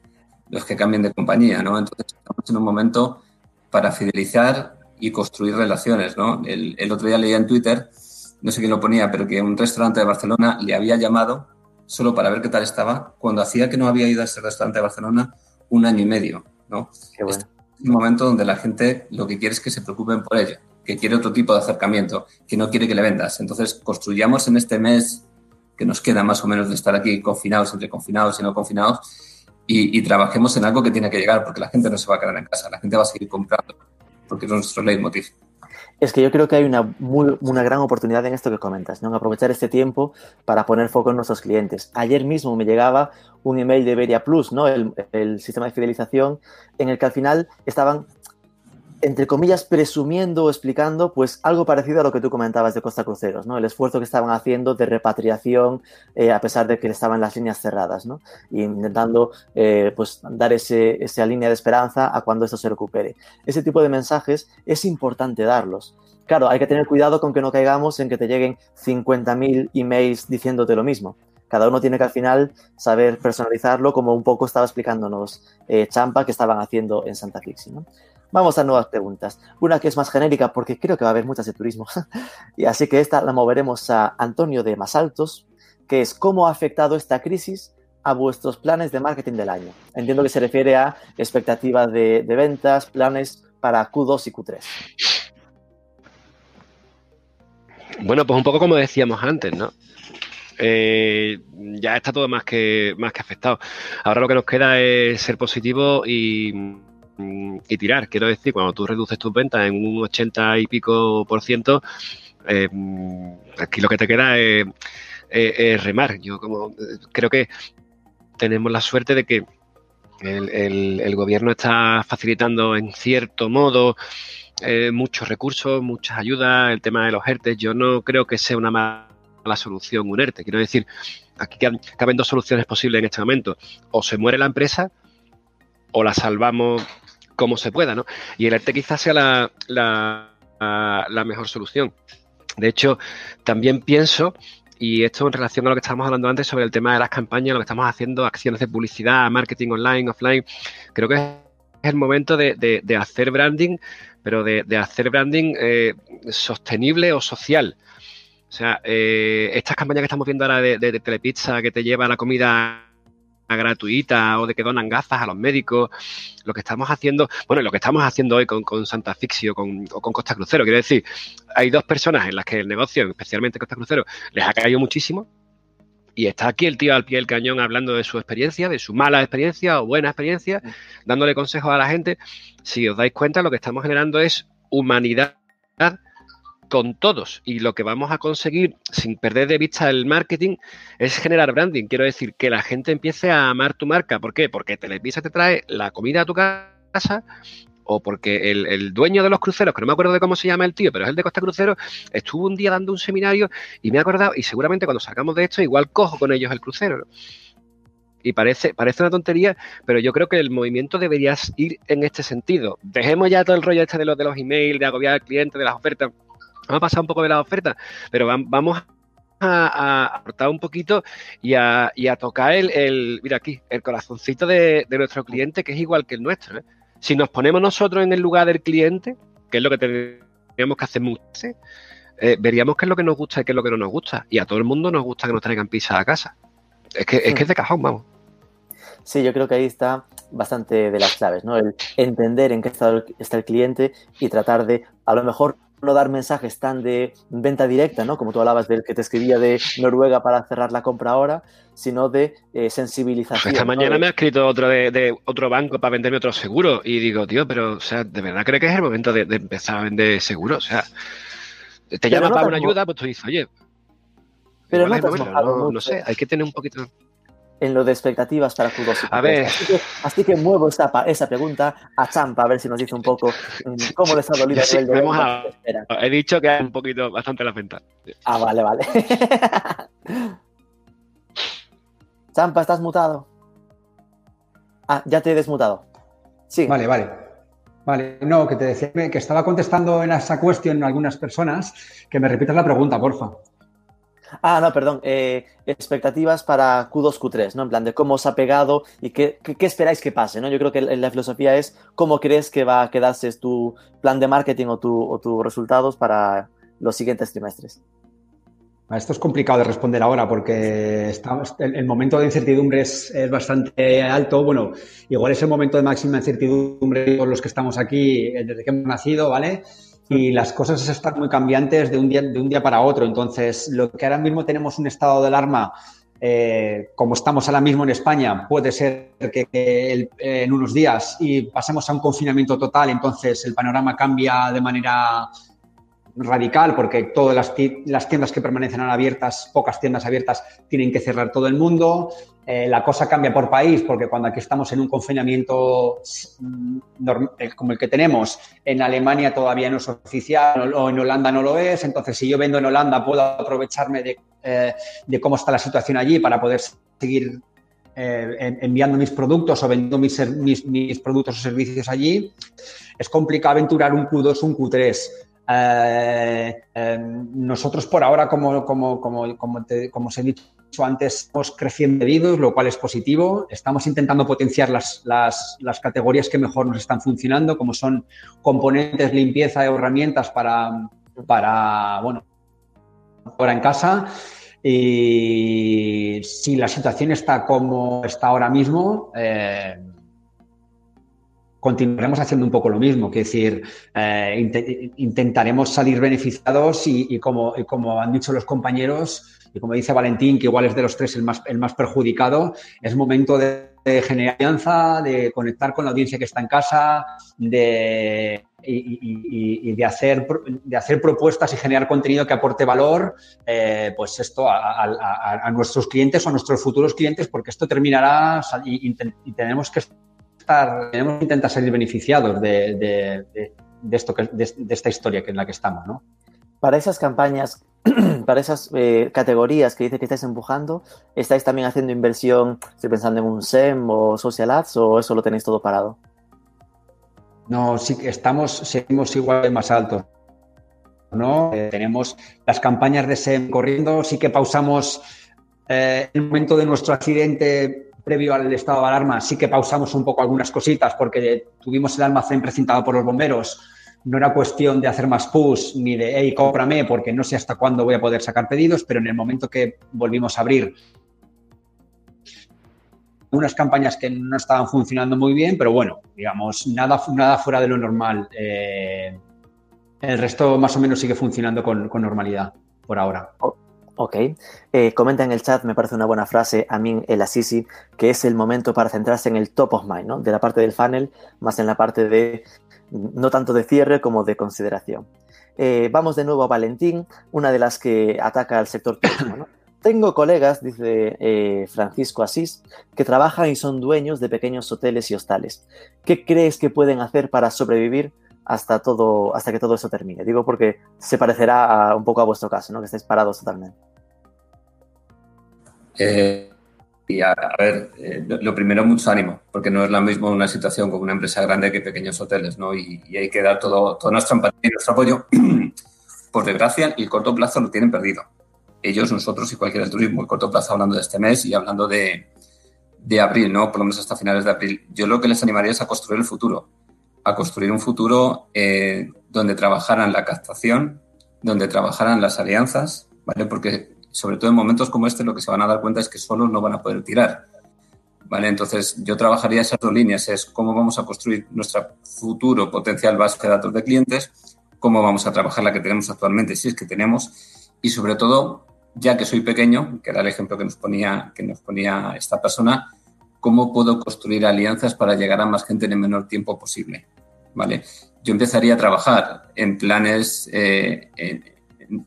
los que cambien de compañía, ¿no? Entonces estamos en un momento para fidelizar y construir relaciones, ¿no? El otro día leía en Twitter, no sé quién lo ponía, pero que un restaurante de Barcelona le había llamado solo para ver qué tal estaba, cuando hacía que no había ido a ese restaurante de Barcelona un año y medio, ¿no? Es un momento donde la gente lo que quiere es que se preocupen por ella, que quiere otro tipo de acercamiento, que no quiere que le vendas. Entonces, construyamos en este mes que nos queda más o menos de estar aquí confinados, entre confinados y no confinados, y, trabajemos en algo que tiene que llegar, porque la gente no se va a quedar en casa, la gente va a seguir comprando, porque es nuestro leitmotiv. Es que yo creo que hay una, una gran oportunidad en esto que comentas, ¿no? En aprovechar este tiempo para poner foco en nuestros clientes. Ayer mismo me llegaba un email de Beria Plus, ¿no? El sistema de fidelización, en el que al final estaban entre comillas, presumiendo o explicando, pues algo parecido a lo que tú comentabas de Costa Cruceros, ¿no? El esfuerzo que estaban haciendo de repatriación eh, a pesar de que estaban las líneas cerradas, ¿no? Y intentando, eh, pues, dar ese, esa línea de esperanza a cuando esto se recupere. Ese tipo de mensajes es importante darlos. Claro, hay que tener cuidado con que no caigamos en que te lleguen 50.000 emails diciéndote lo mismo. Cada uno tiene que al final saber personalizarlo, como un poco estaba explicándonos eh, Champa que estaban haciendo en Santa Fixi. Vamos a nuevas preguntas. Una que es más genérica porque creo que va a haber muchas de turismo. y así que esta la moveremos a Antonio de Masaltos, que es cómo ha afectado esta crisis a vuestros planes de marketing del año. Entiendo que se refiere a expectativas de, ventas, planes para Q2 y Q3. Bueno, pues un poco como decíamos antes, ¿no? Eh, ya está todo más que, más que afectado. Ahora lo que nos queda es ser positivo y y tirar. Quiero decir, cuando tú reduces tus ventas en un 80 y pico por ciento, eh, aquí lo que te queda es, remar. Yo como creo que tenemos la suerte de que el, gobierno está facilitando en cierto modo eh, muchos recursos, muchas ayudas, el tema de los ERTE. Yo no creo que sea una mala solución un ERTE. Quiero decir, aquí caben dos soluciones posibles en este momento. O se muere la empresa o la salvamos como se pueda, ¿no? Y el arte quizás sea la, la, mejor solución. De hecho, también pienso, y esto en relación a lo que estábamos hablando antes sobre el tema de las campañas, lo que estamos haciendo, acciones de publicidad, marketing online, offline, creo que es el momento de, hacer branding, pero de, hacer branding eh, sostenible o social. O sea, eh, estas campañas que estamos viendo ahora de, Telepizza que te lleva la comida gratuita o de que donan gafas a los médicos, lo que estamos haciendo, bueno, lo que estamos haciendo hoy con, Santa Fixio con, o con Costa Crucero, quiero decir, hay dos personas en las que el negocio, especialmente Costa Crucero, les ha caído muchísimo. Y está aquí el tío al pie del cañón hablando de su experiencia, de su mala experiencia o buena experiencia, dándole consejos a la gente. Si os dais cuenta, lo que estamos generando es humanidad con todos. Y lo que vamos a conseguir, sin perder de vista el marketing, es generar branding. Quiero decir, que la gente empiece a amar tu marca. ¿Por qué? Porque Televisa te trae la comida a tu casa o porque el, dueño de los cruceros, que no me acuerdo de cómo se llama el tío, pero es el de Costa Crucero, estuvo un día dando un seminario y me he acordado, y seguramente cuando salgamos de esto, igual cojo con ellos el crucero. Y parece, parece una tontería, pero yo creo que el movimiento debería ir en este sentido. Dejemos ya todo el rollo este de los, de los emails, de agobiar al cliente, de las ofertas Vamos a pasar un poco de la oferta, pero vamos a, aportar un poquito y a, tocar el, mira aquí, el corazoncito de, nuestro cliente, que es igual que el nuestro. ¿eh? Si nos ponemos nosotros en el lugar del cliente, que es lo que tenemos que hacer muchas eh, veríamos qué es lo que nos gusta y qué es lo que no nos gusta. Y a todo el mundo nos gusta que nos traigan pizza a casa. Es que, es que es de cajón, vamos. Sí, yo creo que ahí está bastante de las claves, ¿no? El entender en qué estado está el cliente y tratar de, a lo mejor, no dar mensajes tan de venta directa, ¿no? Como tú hablabas del que te escribía de Noruega para cerrar la compra ahora, sino de eh, sensibilización. Esta mañana me ha escrito otro de, otro banco para venderme otro seguro y digo, tío, pero, o sea, ¿de verdad creo que es el momento de, empezar a vender seguros? O sea, te llama para una ayuda, pues tú dices, oye, pero no, no sé, hay que tener un poquito en lo de expectativas para Q2 A ver. Así que, muevo esa, esa pregunta a Champa, a ver si nos dice un poco mm, cómo les ha dolido el de He dicho que hay un poquito bastante la venta. Ah, vale, vale. Champa, ¿estás mutado? Ah, ya te he desmutado. Sí. Vale, vale. Vale, no, que te decía que estaba contestando en esa cuestión a algunas personas, que me repitas la pregunta, porfa. Ah, no, perdón. Eh, expectativas para Q2, Q3, ¿no? En plan de cómo os ha pegado y qué, esperáis que pase, ¿no? Yo creo que la filosofía es cómo crees que va a quedarse tu plan de marketing o, tus resultados para los siguientes trimestres. Esto es complicado de responder ahora porque el, momento de incertidumbre es, bastante alto. Bueno, igual es el momento de máxima incertidumbre todos los que estamos aquí eh, desde que hemos nacido, ¿vale? Y las cosas están muy cambiantes de un día, de un día para otro. Entonces, lo que ahora mismo tenemos un estado de alarma, eh, como estamos ahora mismo en España, puede ser que, en unos días y pasemos a un confinamiento total, entonces el panorama cambia de manera radical porque todas las, tiendas que permanecen abiertas, pocas tiendas abiertas, tienen que cerrar todo el mundo. Eh, la cosa cambia por país porque cuando aquí estamos en un confinamiento mm, eh, como el que tenemos, en Alemania todavía no es oficial o en Holanda no lo es. Entonces, si yo vendo en Holanda, puedo aprovecharme de, eh, cómo está la situación allí para poder seguir enviando mis productos o vendiendo mis, productos o servicios allí. Es complicado aventurar un Q2, un Q3. Eh, em, nosotros por ahora, como, como, como, como, os he dicho antes, estamos creciendo pedidos, lo cual es positivo. Estamos intentando potenciar las, las, las, categorías que mejor nos están funcionando, como son componentes, limpieza herramientas para, para bueno, ahora en casa. Y si la situación está como está ahora mismo, eh, continuaremos haciendo un poco lo mismo, que decir, eh, intentaremos salir beneficiados y, como, como, han dicho los compañeros, y como dice Valentín, que igual es de los tres el más, el más perjudicado, es momento de, generar alianza, de conectar con la audiencia que está en casa, de, y, de, hacer, de hacer propuestas y generar contenido que aporte valor, eh, pues esto a, nuestros clientes o a nuestros futuros clientes, porque esto terminará y, tenemos que tenemos que intentar salir beneficiados de, esto de, esta historia que en la que estamos, ¿no? Para esas campañas, para esas eh, categorías que dice que estáis empujando, ¿estáis también haciendo inversión, estoy pensando en un SEM o Social Ads o eso lo tenéis todo parado? No, sí que estamos, seguimos igual de más altos. ¿no? Eh, tenemos las campañas de SEM corriendo, sí que pausamos eh, el momento de nuestro accidente previo al estado de alarma, sí que pausamos un poco algunas cositas porque tuvimos el almacén precintado por los bomberos. No era cuestión de hacer más push ni de, hey, cómprame, porque no sé hasta cuándo voy a poder sacar pedidos, pero en el momento que volvimos a abrir, unas campañas que no estaban funcionando muy bien, pero bueno, digamos, nada, nada fuera de lo normal. Eh, el resto más o menos sigue funcionando con, con normalidad por ahora. Ok. Eh, comenta en el chat, me parece una buena frase, a mí el Assisi, que es el momento para centrarse en el top of mind, ¿no? De la parte del funnel, más en la parte de, no tanto de cierre como de consideración. Eh, vamos de nuevo a Valentín, una de las que ataca al sector turismo, ¿no? Tengo colegas, dice eh, Francisco Asís, que trabajan y son dueños de pequeños hoteles y hostales. ¿Qué crees que pueden hacer para sobrevivir hasta, todo, hasta que todo eso termine? Digo porque se parecerá un poco a vuestro caso, ¿no? que estáis parados totalmente. Eh, y a, ver, eh, lo, primero, mucho ánimo, porque no es la misma una situación con una empresa grande que pequeños hoteles, ¿no? Y, hay que dar todo, todo nuestro empatía y nuestro apoyo. Por desgracia, el corto plazo lo tienen perdido. Ellos, nosotros y cualquier del turismo, el corto plazo hablando de este mes y hablando de, de abril, ¿no? Por lo menos hasta finales de abril. Yo lo que les animaría es a construir el futuro, a construir un futuro eh, donde trabajaran la captación, donde trabajaran las alianzas, ¿vale? Porque sobre todo en momentos como este, lo que se van a dar cuenta es que solos no van a poder tirar. ¿Vale? Entonces, yo trabajaría esas dos líneas, es cómo vamos a construir nuestra futuro potencial base de datos de clientes, cómo vamos a trabajar la que tenemos actualmente, si es que tenemos, y sobre todo, ya que soy pequeño, que era el ejemplo que nos ponía, que nos ponía esta persona, cómo puedo construir alianzas para llegar a más gente en el menor tiempo posible. ¿Vale? Yo empezaría a trabajar en planes, eh,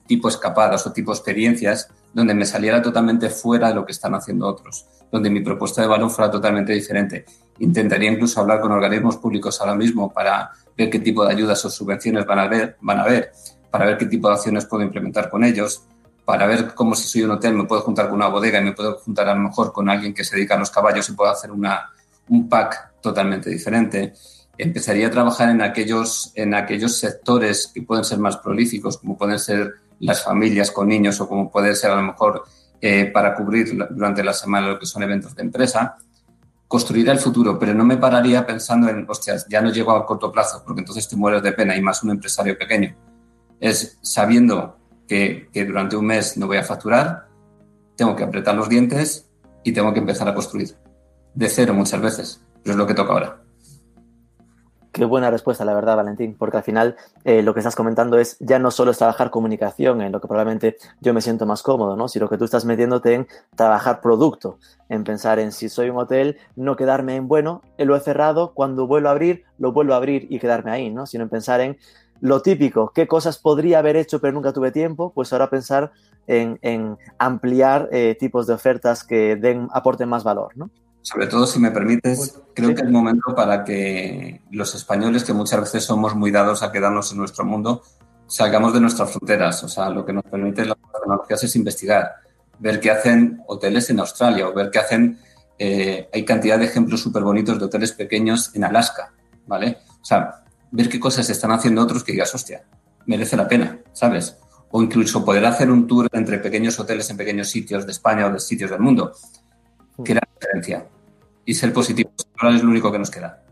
tipo escapadas o tipo experiencias donde me saliera totalmente fuera de lo que están haciendo otros, donde mi propuesta de valor fuera totalmente diferente. Intentaría incluso hablar con organismos públicos ahora mismo para ver qué tipo de ayudas o subvenciones van a ver, van a ver para ver qué tipo de acciones puedo implementar con ellos, para ver cómo si soy un hotel me puedo juntar con una bodega y me puedo juntar a lo mejor con alguien que se dedica a los caballos y puedo hacer una, un pack totalmente diferente empezaría a trabajar en aquellos, en aquellos sectores que pueden ser más prolíficos, como pueden ser las familias con niños o como puede ser a lo mejor eh, para cubrir durante la semana lo que son eventos de empresa, construir el futuro, pero no me pararía pensando en, hostias, ya no llego a corto plazo, porque entonces te mueres de pena y más un empresario pequeño. Es sabiendo que, que durante un mes no voy a facturar, tengo que apretar los dientes y tengo que empezar a construir. De cero muchas veces, pero es lo que toca ahora. Qué buena respuesta, la verdad, Valentín, porque al final eh, lo que estás comentando es ya no solo es trabajar comunicación, en lo que probablemente yo me siento más cómodo, ¿no? Sino que tú estás metiéndote en trabajar producto, en pensar en si soy un hotel, no quedarme en, bueno, lo he cerrado, cuando vuelvo a abrir, lo vuelvo a abrir y quedarme ahí, ¿no? Sino en pensar en lo típico, qué cosas podría haber hecho pero nunca tuve tiempo, pues ahora pensar en, ampliar eh, tipos de ofertas que den, aporten más valor, ¿no? Sobre todo, si me permites, pues, creo que es momento para que los españoles, que muchas veces somos muy dados a quedarnos en nuestro mundo, salgamos de nuestras fronteras. O sea, lo que nos permite las tecnologías es investigar, ver qué hacen hoteles en Australia o ver qué hacen... Eh, hay cantidad de ejemplos súper bonitos de hoteles pequeños en Alaska, ¿vale? O sea, ver qué cosas están haciendo otros que digas, hostia, merece la pena, ¿sabes? O incluso poder hacer un tour entre pequeños hoteles en pequeños sitios de España o de sitios del mundo que la diferencia. Y ser positivo. Ahora es lo único que nos queda.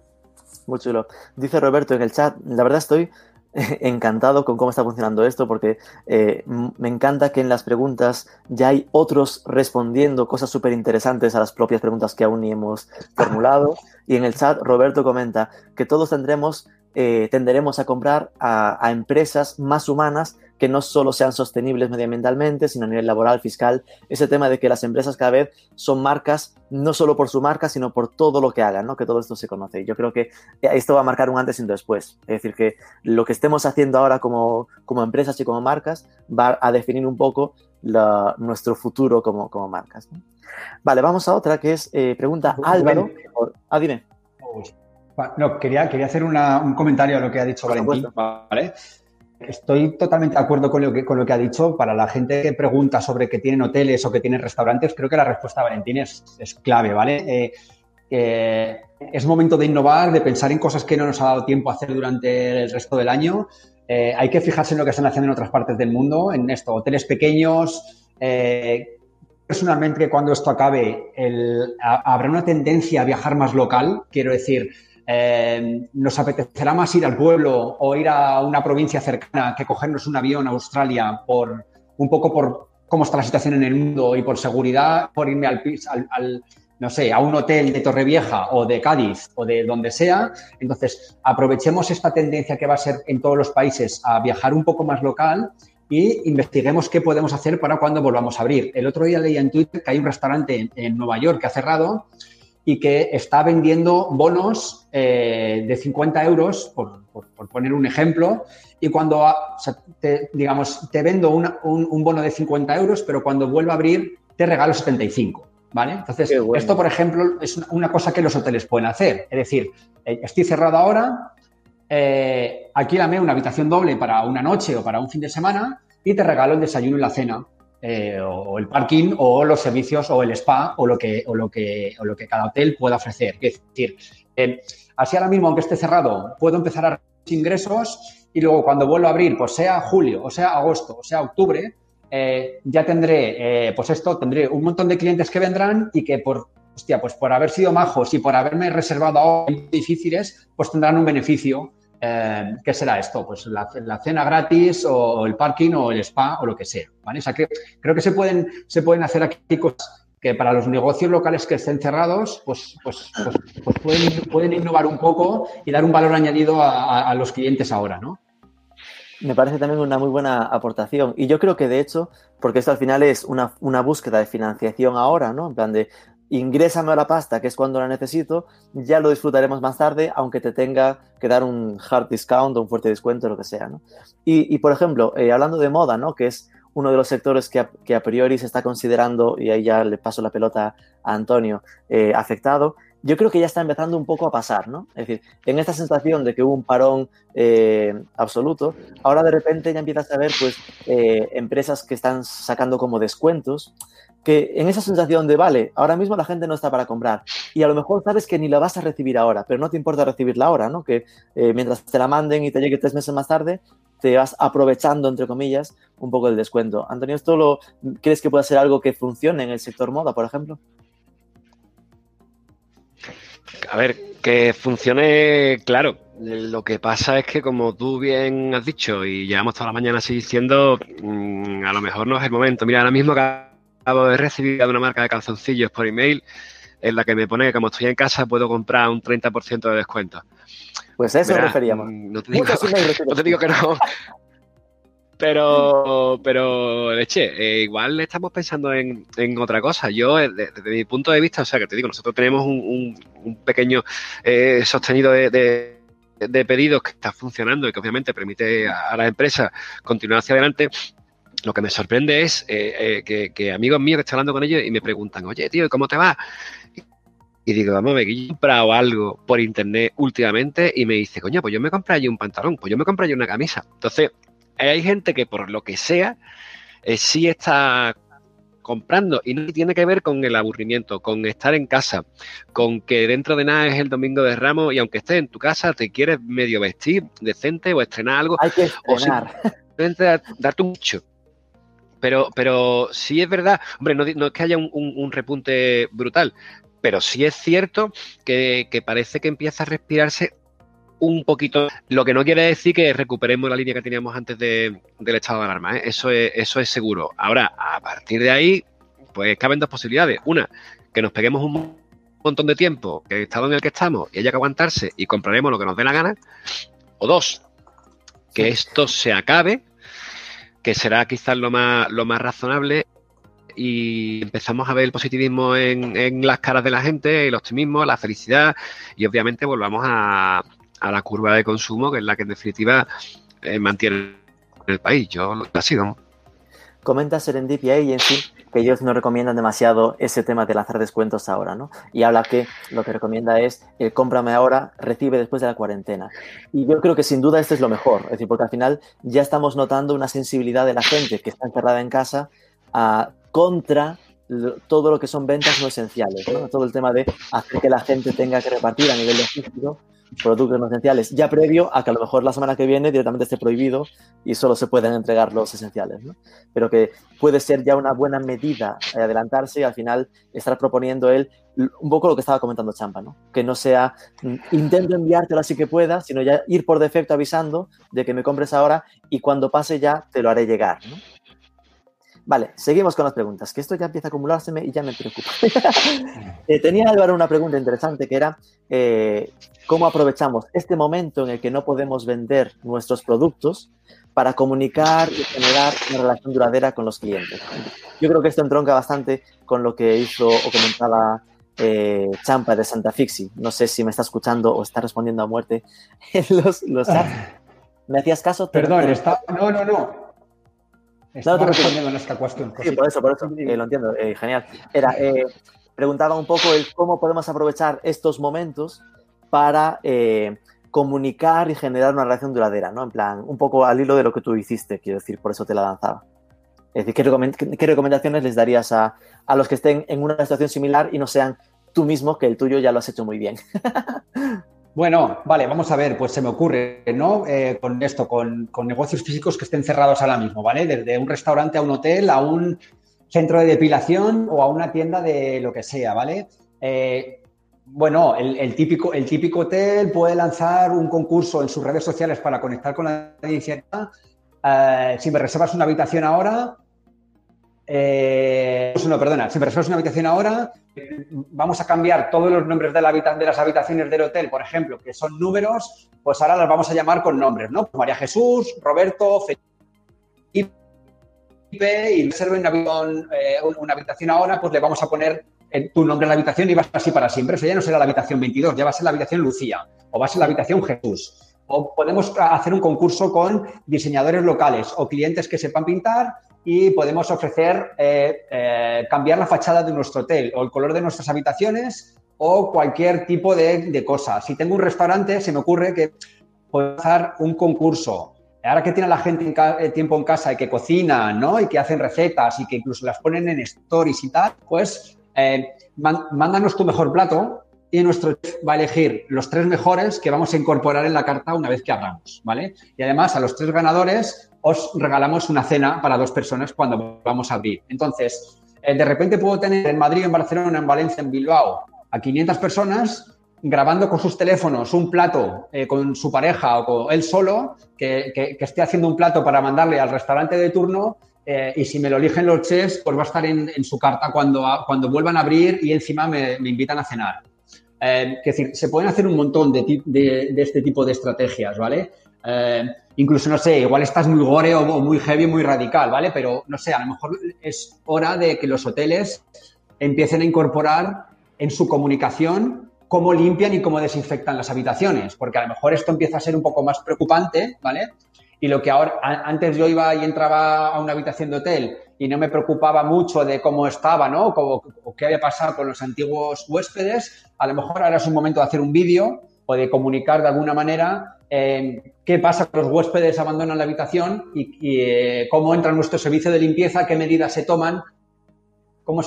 Muy chulo. Dice Roberto en el chat, la verdad estoy encantado con cómo está funcionando esto porque eh, me encanta que en las preguntas ya hay otros respondiendo cosas súper interesantes a las propias preguntas que aún ni hemos formulado. Y en el chat Roberto comenta que todos tendremos eh, tenderemos a comprar a, empresas más humanas que no solo sean sostenibles medioambientalmente, sino a nivel laboral, fiscal. Ese tema de que las empresas cada vez son marcas, no solo por su marca, sino por todo lo que hagan, ¿no? que todo esto se conoce. Yo creo que esto va a marcar un antes y un después. Es decir, que lo que estemos haciendo ahora como, como empresas y como marcas va a definir un poco nuestro futuro como, como marcas. Vale, vamos a otra que es, eh, pregunta Álvaro. Ah, dime. No, quería, quería hacer un comentario a lo que ha dicho Valentín. Estoy totalmente de acuerdo con lo, que, ha dicho. Para la gente que pregunta sobre que tienen hoteles o que tienen restaurantes, creo que la respuesta Valentín es, clave, ¿vale? Eh, es momento de innovar, de pensar en cosas que no nos ha dado tiempo a hacer durante el resto del año. Eh, hay que fijarse en lo que están haciendo en otras partes del mundo, en esto, hoteles pequeños. Eh, personalmente, cuando esto acabe, habrá una tendencia a viajar más local. Quiero decir, eh, nos apetecerá más ir al pueblo o ir a una provincia cercana que cogernos un avión a Australia por un poco por cómo está la situación en el mundo y por seguridad, por irme al, al, no sé, a un hotel de Torrevieja o de Cádiz o de donde sea. Entonces, aprovechemos esta tendencia que va a ser en todos los países a viajar un poco más local y investiguemos qué podemos hacer para cuando volvamos a abrir. El otro día leía en Twitter que hay un restaurante en Nueva York que ha cerrado y que está vendiendo bonos eh, de 50 euros, por, poner un ejemplo, y cuando, te, digamos, te vendo un, bono de 50 euros, pero cuando vuelvo a abrir te regalo 75. ¿Vale? Entonces, esto, por ejemplo, es una cosa que los hoteles pueden hacer. Es decir, eh, estoy cerrado ahora, eh, alquílame una habitación doble para una noche o para un fin de semana y te regalo el desayuno y la cena. Eh, o, el parking o los servicios o el spa o lo que, o lo que, o lo que cada hotel pueda ofrecer. Es decir, eh, así ahora mismo, aunque esté cerrado, puedo empezar a ingresos y luego cuando vuelva a abrir, pues sea julio, o sea agosto, o sea octubre, eh, ya tendré, pues esto, tendré un montón de clientes que vendrán y que por, hostia, pues por haber sido majos y por haberme reservado a difíciles, pues tendrán un beneficio eh, ¿qué será esto? Pues la, cena gratis o el parking o el spa o lo que sea. ¿vale? creo que se pueden, se pueden hacer aquí cosas que para los negocios locales que estén cerrados, pues, pues, pues, pues pueden, pueden, innovar un poco y dar un valor añadido a, los clientes ahora, ¿no? Me parece también una muy buena aportación. Y yo creo que, de hecho, porque esto al final es una, una, búsqueda de financiación ahora, ¿no? En plan de, ingrésame a la pasta, que es cuando la necesito, ya lo disfrutaremos más tarde, aunque te tenga que dar un hard discount o un fuerte descuento, lo que sea. Y, por ejemplo, eh, hablando de moda, ¿no? que es uno de los sectores que a, priori se está considerando, y ahí ya le paso la pelota a Antonio, eh, afectado, yo creo que ya está empezando un poco a pasar, ¿no? Es decir, en esta sensación de que hubo un parón eh, absoluto, ahora de repente ya empiezas a ver, pues, empresas que están sacando como descuentos, que en esa sensación de, vale, ahora mismo la gente no está para comprar y a lo mejor sabes que ni la vas a recibir ahora, pero no te importa recibirla ahora, ¿no? Que eh, mientras te la manden y te llegue tres meses más tarde, te vas aprovechando, entre comillas, un poco el descuento. Antonio, ¿esto lo crees que puede ser algo que funcione en el sector moda, por ejemplo? A ver, que funcione, claro. Lo que pasa es que, como tú bien has dicho, y llevamos toda la mañana así diciendo, mm, a lo mejor no es el momento. Mira, ahora mismo acabo de recibir una marca de calzoncillos por email en la que me pone que como estoy en casa puedo comprar un 30% de descuento. Pues a eso referíamos. Mm, no te, digo, que no. Pero, pero, leche, eh, igual estamos pensando en, otra cosa. Yo, eh, desde, mi punto de vista, o sea, que te digo, nosotros tenemos un, pequeño eh, sostenido de, de pedidos que está funcionando y que obviamente permite a, la empresa continuar hacia adelante, lo que me sorprende es eh, que, amigos míos que están hablando con ellos y me preguntan, oye, tío, ¿cómo te va? Y digo, vamos yo he comprado algo por internet últimamente y me dice, coño, pues yo me compré allí un pantalón, pues yo me compré allí una camisa. Entonces, hay gente que por lo que sea, eh, sí está comprando y no tiene que ver con el aburrimiento, con estar en casa, con que dentro de nada es el domingo de Ramos y aunque estés en tu casa te quieres medio vestir decente o estrenar algo. Hay que estrenar. O darte un mucho. Pero, pero sí es verdad, hombre, no, es que haya un, repunte brutal, pero sí es cierto que, que, parece que empieza a respirarse un poquito, lo que no quiere decir que recuperemos la línea que teníamos antes del estado de alarma, ¿eh? eso, es, eso es seguro. Ahora, a partir de ahí, pues caben dos posibilidades. Una, que nos peguemos un montón de tiempo, que el estado en el que estamos, y haya que aguantarse y compraremos lo que nos dé la gana. O dos, que esto se acabe, que será quizás lo más, lo más razonable y empezamos a ver el positivismo en, en, las caras de la gente, el optimismo, la felicidad y obviamente volvamos a, a la curva de consumo, que es la que en definitiva eh, mantiene el país. Yo lo ha sido. Comenta Serendipia y en sí que ellos no recomiendan demasiado ese tema de lanzar descuentos ahora, ¿no? Y habla que lo que recomienda es el cómprame ahora, recibe después de la cuarentena. Y yo creo que sin duda este es lo mejor, es decir, porque al final ya estamos notando una sensibilidad de la gente que está encerrada en casa a, contra todo lo que son ventas no esenciales, ¿no? Todo el tema de hacer que la gente tenga que repartir a nivel logístico productos no esenciales, ya previo a que a lo mejor la semana que viene directamente esté prohibido y solo se pueden entregar los esenciales. ¿no? Pero que puede ser ya una buena medida adelantarse y al final estar proponiendo él un poco lo que estaba comentando Champa, ¿no? que no sea mm, intento enviártelo así que pueda, sino ya ir por defecto avisando de que me compres ahora y cuando pase ya te lo haré llegar. Vale, seguimos con las preguntas, que esto ya empieza a acumulárseme y ya me preocupa. eh, tenía Álvaro una pregunta interesante que era eh, cómo aprovechamos este momento en el que no podemos vender nuestros productos para comunicar y generar una relación duradera con los clientes. Yo creo que esto entronca bastante con lo que hizo o comentaba eh, Champa de Santa Fixi. No sé si me está escuchando o está respondiendo a muerte en los, los chats. ¿Me hacías caso? Perdón, está... no, no, no. Estaba respondiendo en esta cuestión. Sí, por eso, por eso, lo entiendo, eh, genial. Era, eh, preguntaba un poco el cómo podemos aprovechar estos momentos para eh, comunicar y generar una relación duradera, ¿no? En plan, un poco al hilo de lo que tú hiciste, quiero decir, por eso te la lanzaba. Es decir, ¿qué, recomendaciones les darías a, a los que estén en una situación similar y no sean tú mismo, que el tuyo ya lo has hecho muy bien? Bueno, vale, vamos a ver, pues se me ocurre, ¿no? Eh, con esto, con, negocios físicos que estén cerrados ahora mismo, ¿vale? Desde un restaurante a un hotel, a un centro de depilación o a una tienda de lo que sea, ¿vale? Eh, bueno, el, típico, el típico hotel puede lanzar un concurso en sus redes sociales para conectar con la iniciativa. Eh, si me reservas una habitación ahora, no, perdona, si me reservas una habitación ahora, vamos a cambiar todos los nombres de, la de, las habitaciones del hotel, por ejemplo, que son números, pues ahora las vamos a llamar con nombres, ¿no? María Jesús, Roberto, Felipe, y reserva una, eh, una habitación ahora, pues le vamos a poner tu nombre en la habitación y va a ser así para siempre. Eso ya no será la habitación 22, ya va a ser la habitación Lucía o va a ser la habitación Jesús. O podemos hacer un concurso con diseñadores locales o clientes que sepan pintar y podemos ofrecer eh, eh, cambiar la fachada de nuestro hotel o el color de nuestras habitaciones o cualquier tipo de, de cosa. Si tengo un restaurante, se me ocurre que puedo hacer un concurso. Ahora que tiene la gente eh, tiempo en casa y que cocina, ¿no? Y que hacen recetas y que incluso las ponen en stories y tal, pues mándanos tu mejor plato y nuestro chef va a elegir los tres mejores que vamos a incorporar en la carta una vez que hagamos, ¿vale? Y además a los tres ganadores os regalamos una cena para dos personas cuando vamos a abrir. Entonces, eh, de repente puedo tener en Madrid, en Barcelona, en Valencia, en Bilbao a 500 personas grabando con sus teléfonos un plato eh, con su pareja o con él solo, que, esté haciendo un plato para mandarle al restaurante de turno eh, y si me lo eligen los chefs, pues va a estar en, su carta cuando, cuando vuelvan a abrir y encima me, invitan a cenar. es decir, se pueden hacer un montón de este tipo de estrategias, ¿vale? Eh, incluso, no sé, igual estás muy gore o muy heavy, muy radical, ¿vale? Pero, no sé, a lo mejor es hora de que los hoteles empiecen a incorporar en su comunicación cómo limpian y cómo desinfectan las habitaciones, porque a lo mejor esto empieza a ser un poco más preocupante, ¿vale? Y lo que ahora, antes yo iba y entraba a una habitación de hotel y no me preocupaba mucho de cómo estaba, ¿no? O, qué había pasado con los antiguos huéspedes, a lo mejor ahora es un momento de hacer un vídeo o de comunicar de alguna manera eh, qué pasa con los huéspedes abandonan la habitación y, eh, cómo entra nuestro servicio de limpieza, qué medidas se toman, cómo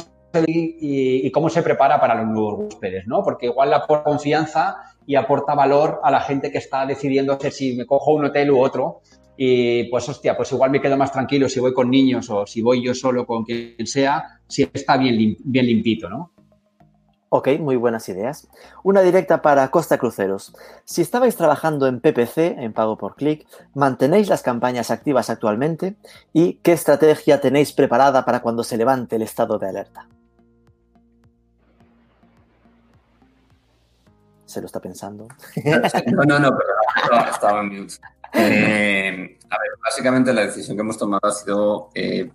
y, cómo se prepara para los nuevos huéspedes, ¿no? Porque igual aporta confianza y aporta valor a la gente que está decidiendo si me cojo un hotel u otro. Y pues, hostia, pues igual me quedo más tranquilo si voy con niños o si voy yo solo con quien sea, si está bien, bien limpito, ¿no? Ok, muy buenas ideas. Una directa para Costa Cruceros. Si estabais trabajando en PPC, en pago por clic, ¿mantenéis las campañas activas actualmente? ¿Y qué estrategia tenéis preparada para cuando se levante el estado de alerta? Se lo está pensando. No, no, no, pero estaba en mute. Eh, a ver, básicamente la decisión que hemos tomado ha sido eh,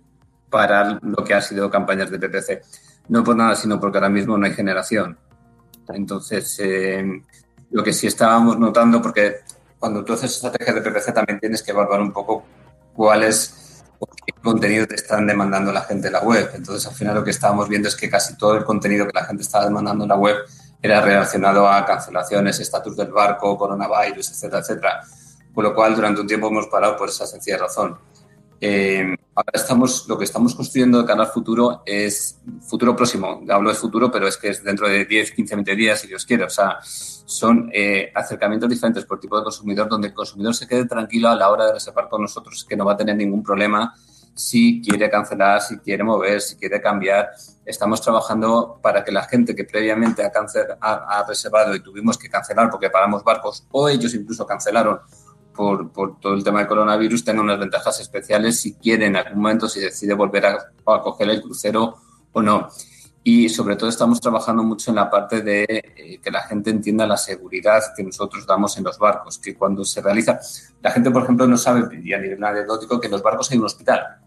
parar lo que ha sido campañas de PPC. No por nada, sino porque ahora mismo no hay generación. Entonces, eh, lo que sí estábamos notando, porque cuando tú haces estrategia de PPC también tienes que evaluar un poco cuáles qué contenido te están demandando la gente en la web. Entonces, al final lo que estábamos viendo es que casi todo el contenido que la gente estaba demandando en la web era relacionado a cancelaciones, estatus del barco, coronavirus, etcétera, etcétera. Con lo cual, durante un tiempo hemos parado por esa sencilla razón. Eh, ahora estamos, lo que estamos construyendo de cara al futuro es futuro próximo. Hablo de futuro, pero es que es dentro de 10, 15, 20 días, si Dios quiere. O sea, son eh, acercamientos diferentes por tipo de consumidor, donde el consumidor se quede tranquilo a la hora de reservar con nosotros, que no va a tener ningún problema si quiere cancelar, si quiere mover, si quiere cambiar. Estamos trabajando para que la gente que previamente ha, ha, reservado y tuvimos que cancelar porque paramos barcos o ellos incluso cancelaron por, todo el tema del coronavirus tenga unas ventajas especiales si quiere en algún momento, si decide volver a, a coger el crucero o no. Y sobre todo estamos trabajando mucho en la parte de eh, que la gente entienda la seguridad que nosotros damos en los barcos, que cuando se realiza, la gente, por ejemplo, no sabe, y a nivel anecdótico, que en los barcos hay un hospital.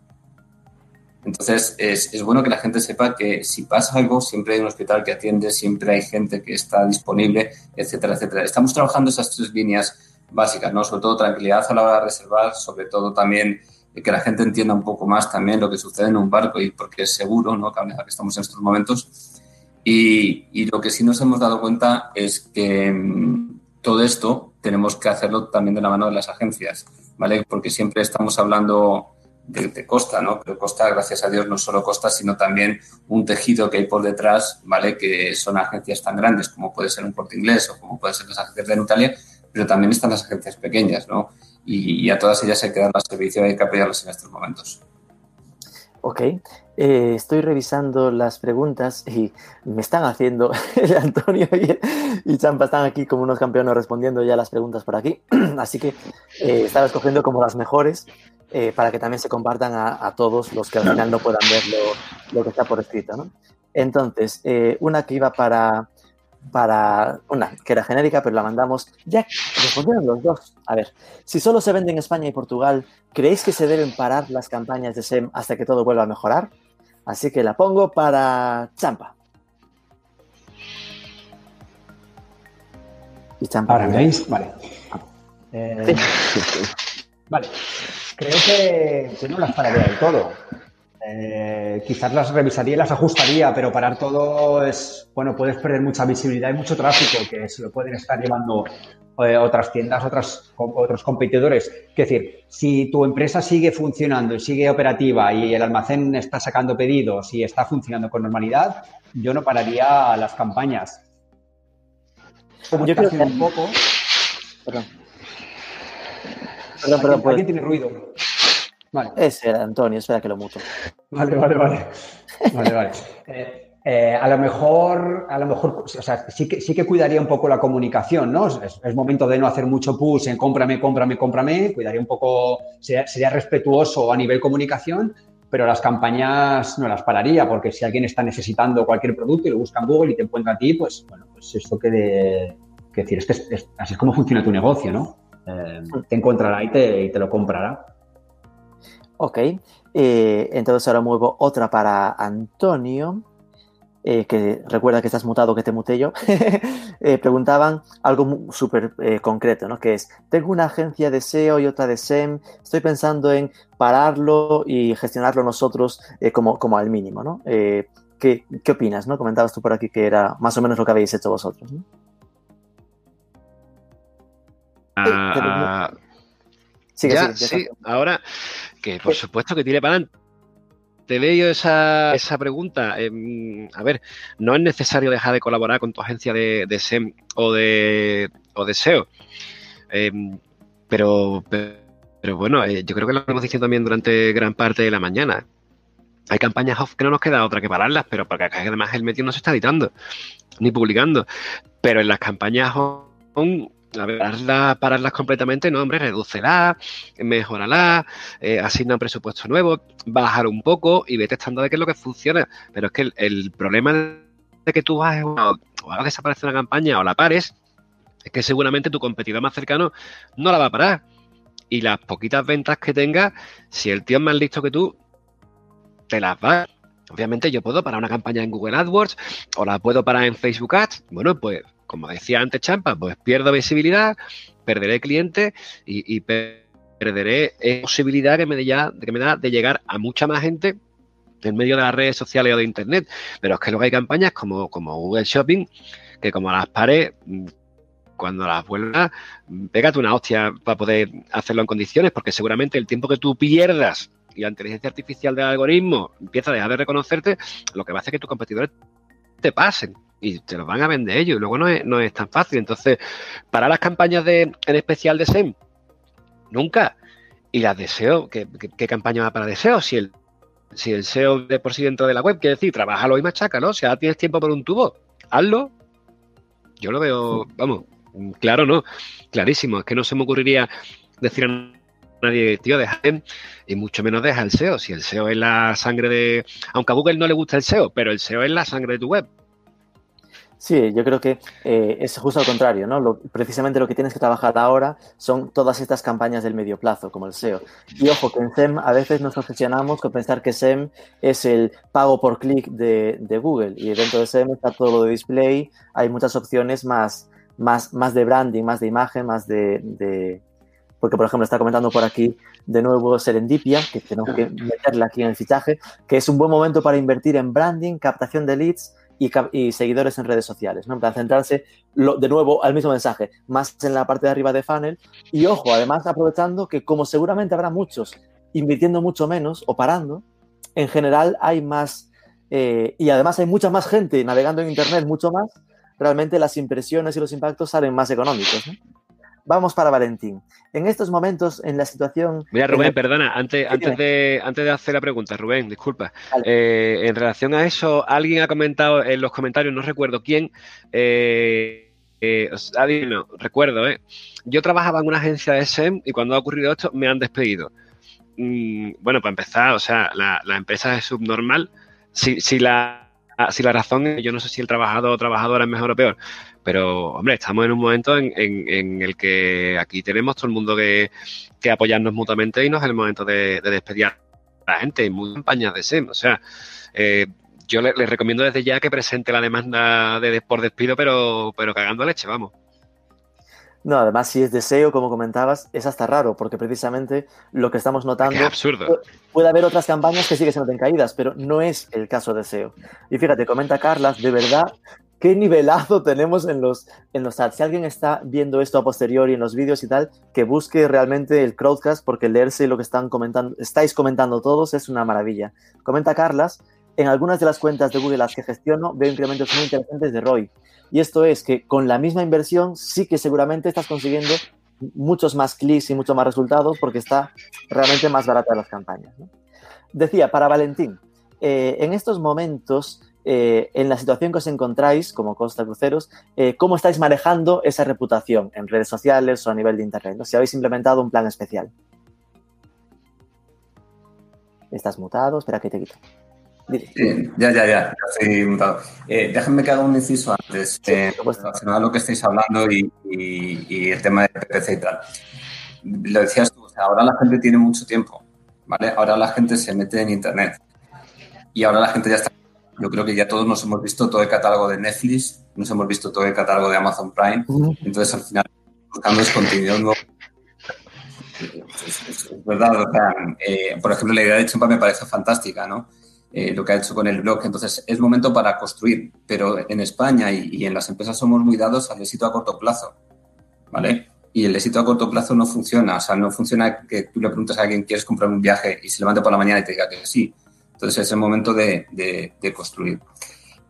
Entonces, es, es, bueno que la gente sepa que si pasa algo, siempre hay un hospital que atiende, siempre hay gente que está disponible, etcétera, etcétera. Estamos trabajando esas tres líneas básicas, ¿no? Sobre todo tranquilidad a la hora de reservar, sobre todo también que la gente entienda un poco más también lo que sucede en un barco y porque es seguro, ¿no? Que estamos en estos momentos. Y, y, lo que sí nos hemos dado cuenta es que mm, todo esto tenemos que hacerlo también de la mano de las agencias, ¿vale? Porque siempre estamos hablando de, Costa, ¿no? Pero Costa, gracias a Dios, no solo Costa, sino también un tejido que hay por detrás, ¿vale? Que son agencias tan grandes como puede ser un Corte Inglés o como puede ser las agencias de Nutalia, pero también están las agencias pequeñas, ¿no? Y, a todas ellas hay que dar servicio hay que apoyarlas en estos momentos. Ok, eh, estoy revisando las preguntas y me están haciendo, Antonio y, Champa están aquí como unos campeones respondiendo ya las preguntas por aquí, así que eh, estaba escogiendo como las mejores eh, para que también se compartan a, todos los que al final no puedan ver lo, que está por escrito. ¿no? Entonces, una que iba para, para una que era genérica, pero la mandamos. Ya respondieron los dos. A ver, si solo se vende en España y Portugal, ¿creéis que se deben parar las campañas de SEM hasta que todo vuelva a mejorar? Así que la pongo para Champa. Y Champa. Para veis, vale. Eh, vale. Creo que, no las pararía del todo. Eh, quizás las revisaría y las ajustaría, pero parar todo es, bueno, puedes perder mucha visibilidad y mucho tráfico que se lo pueden estar llevando eh, otras tiendas, otras, otros competidores. Es decir, si tu empresa sigue funcionando y sigue operativa y el almacén está sacando pedidos y está funcionando con normalidad, yo no pararía las campañas. yo creo que un poco. Perdón. Perdón, perdón. ¿Alguien, tiene ruido? Vale. Ese era Antonio, espera que lo muto. Vale, vale, vale. Vale, vale. Eh, eh, a lo mejor, a lo mejor, o sea, sí que, sí que cuidaría un poco la comunicación, ¿no? Es, momento de no hacer mucho push en cómprame, cómprame, cómprame. Cuidaría un poco, sería, sería, respetuoso a nivel comunicación, pero las campañas no las pararía, porque si alguien está necesitando cualquier producto y lo busca en Google y te encuentra a ti, pues, bueno, pues esto que de, que decir, es, así es como funciona tu negocio, ¿no? Eh, te encontrará y te, te, lo comprará. Ok, eh, entonces ahora muevo otra para Antonio. eh, que recuerda que estás mutado, que te muté yo, eh, preguntaban algo súper concreto, ¿no? Que es, tengo una agencia de SEO y otra de SEM, estoy pensando en pararlo y gestionarlo nosotros como, como al mínimo, ¿no? ¿qué, ¿qué, opinas, no? Comentabas tú por aquí que era más o menos lo que habéis hecho vosotros, ¿no? Ah, sí, ya, sí, ahora que por supuesto que tiene para adelante te veo esa, esa pregunta. Em, a ver, no es necesario dejar de colaborar con tu agencia de, SEM o de, o de SEO. Em, pero, pero, bueno, eh, yo creo que lo hemos dicho también durante gran parte de la mañana. Hay campañas off que no nos queda otra que pararlas, pero porque además el medio no se está editando ni publicando. Pero en las campañas on a ver, pararlas, completamente, no, hombre, redúcela, mejorala, eh, asigna un presupuesto nuevo, bajar un poco y vete estando de qué es lo que funciona. Pero es que el, problema de que tú vas o hagas desaparecer una campaña o la pares, es que seguramente tu competidor más cercano no la va a parar. Y las poquitas ventas que tengas, si el tío es más listo que tú, te las va. Obviamente yo puedo parar una campaña en Google AdWords o la puedo parar en Facebook Ads. Bueno, pues como decía antes Champa, pues pierdo visibilidad, perderé clientes y, perderé posibilidad que me, ya, que me da de llegar a mucha más gente en medio de las redes sociales o de internet. Pero es que luego hay campañas como, como Google Shopping, que como las pares, cuando las vuelvas, pégate una hostia para poder hacerlo en condiciones, porque seguramente el tiempo que tú pierdas y la inteligencia artificial del algoritmo empieza a dejar de reconocerte, lo que va a hacer que tus competidores te pasen y te lo van a vender ellos. Y luego no es, no es tan fácil. Entonces, para las campañas de, en especial de SEM, nunca. Y las de SEO, ¿qué, campaña va para de SEO? Si el, si el SEO de por sí dentro de la web, quiere decir, trabájalo y machácalo. O sea, tienes tiempo por un tubo, hazlo. Yo lo veo, vamos, claro, no, clarísimo. Es que no se me ocurriría decir a nadie, tío, deja y mucho menos deja el SEO. Si el SEO es la sangre de. Aunque a Google no le gusta el SEO, pero el SEO es la sangre de tu web. Sí, yo creo que eh, es justo al contrario, ¿no? precisamente lo que tienes que trabajar ahora son todas estas campañas del medio plazo, como el SEO. Y ojo, que en SEM a veces nos obsesionamos con pensar que SEM es el pago por clic de, Google y dentro de SEM está todo lo de display, hay muchas opciones más, más, más de branding, más de imagen, más de, Porque, por ejemplo, está comentando por aquí de nuevo Serendipia, que tenemos que meterla aquí en el fichaje, que es un buen momento para invertir en branding, captación de leads y, seguidores en redes sociales, ¿no? Para centrarse de nuevo al mismo mensaje, más en la parte de arriba de funnel. Y ojo, además aprovechando que como seguramente habrá muchos invirtiendo mucho menos o parando, en general hay más, eh, y además hay mucha más gente navegando en Internet, mucho más, realmente las impresiones y los impactos salen más económicos. Vamos para Valentín. En estos momentos, en la situación... Mira, Rubén, perdona, antes, antes, de, antes de hacer la pregunta, Rubén, disculpa. Eh, en relación a eso, alguien ha comentado en los comentarios, no recuerdo quién, eh, eh, no, recuerdo, ¿eh? Yo trabajaba en una agencia de SEM y cuando ha ocurrido esto me han despedido. Mm, bueno, para empezar, o sea, la, empresa es subnormal. Si, si, la, si la razón yo no sé si el trabajador o trabajadora es mejor o peor, pero, hombre, estamos en un momento en, el que aquí tenemos todo el mundo que, apoyarnos mutuamente y no es el momento de, despedir a la gente. Hay muchas campañas de SEM. O sea, eh, yo les le recomiendo desde ya que presente la demanda de, por despido, pero, pero cagando leche, vamos. No, además, si es deseo, como comentabas, es hasta raro, porque precisamente lo que estamos notando. Es absurdo. Puede, haber otras campañas que sí que se noten caídas, pero no es el caso de SEO. Y fíjate, comenta Carlas, de verdad, qué nivelazo tenemos en los, en los ads. Si alguien está viendo esto a posteriori en los vídeos y tal, que busque realmente el crowdcast porque leerse lo que están comentando, estáis comentando todos es una maravilla. Comenta Carlas, en algunas de las cuentas de Google las que gestiono veo incrementos muy interesantes de ROI. Y esto es que con la misma inversión sí que seguramente estás consiguiendo muchos más clics y muchos más resultados porque está realmente más barata las campañas. Decía, para Valentín, eh, en estos momentos eh, en la situación que os encontráis como Costa Cruceros, eh, cómo estáis manejando esa reputación en redes sociales o a nivel de Internet, si habéis implementado un plan especial. Estás mutado, espera que te quito. ya, ya, ya, estoy mutado. Eh, déjenme que haga un inciso antes, sí, relacionado a lo que estáis hablando y, el tema de PPC y tal. Lo decías tú, ahora la gente tiene mucho tiempo, ¿vale? Ahora la gente se mete en Internet y ahora la gente ya está Yo creo que ya todos nos hemos visto todo el catálogo de Netflix, nos hemos visto todo el catálogo de Amazon Prime, entonces al final buscando es contenido nuevo. Es, verdad, eh, por ejemplo, la idea de Chumpa me parece fantástica, ¿no? Eh, lo que ha hecho con el blog. Entonces, es momento para construir, pero en España y, y, en las empresas somos muy dados al éxito a corto plazo, ¿vale? Y el éxito a corto plazo no funciona, o sea, no funciona que tú le preguntes a alguien, ¿quieres comprar un viaje? Y se levante por la mañana y te diga que sí. Entonces, es el momento de, construir.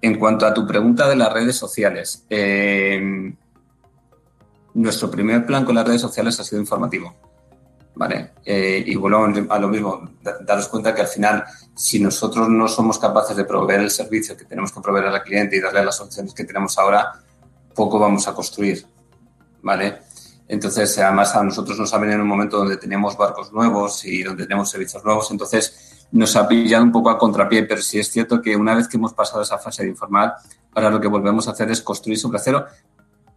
En cuanto a tu pregunta de las redes sociales, eh, nuestro primer plan con las redes sociales ha sido informativo. ¿Vale? Eh, y vuelvo a lo mismo, daros cuenta que al final, si nosotros no somos capaces de proveer el servicio que tenemos que proveer al cliente y darle las soluciones que tenemos ahora, poco vamos a construir. ¿Vale? Entonces, además, a nosotros nos ha en un momento donde teníamos barcos nuevos y donde tenemos servicios nuevos, entonces nos ha pillado un poco a contrapié, pero sí es cierto que una vez que hemos pasado esa fase de informar, ahora lo que volvemos a hacer es construir sobre cero,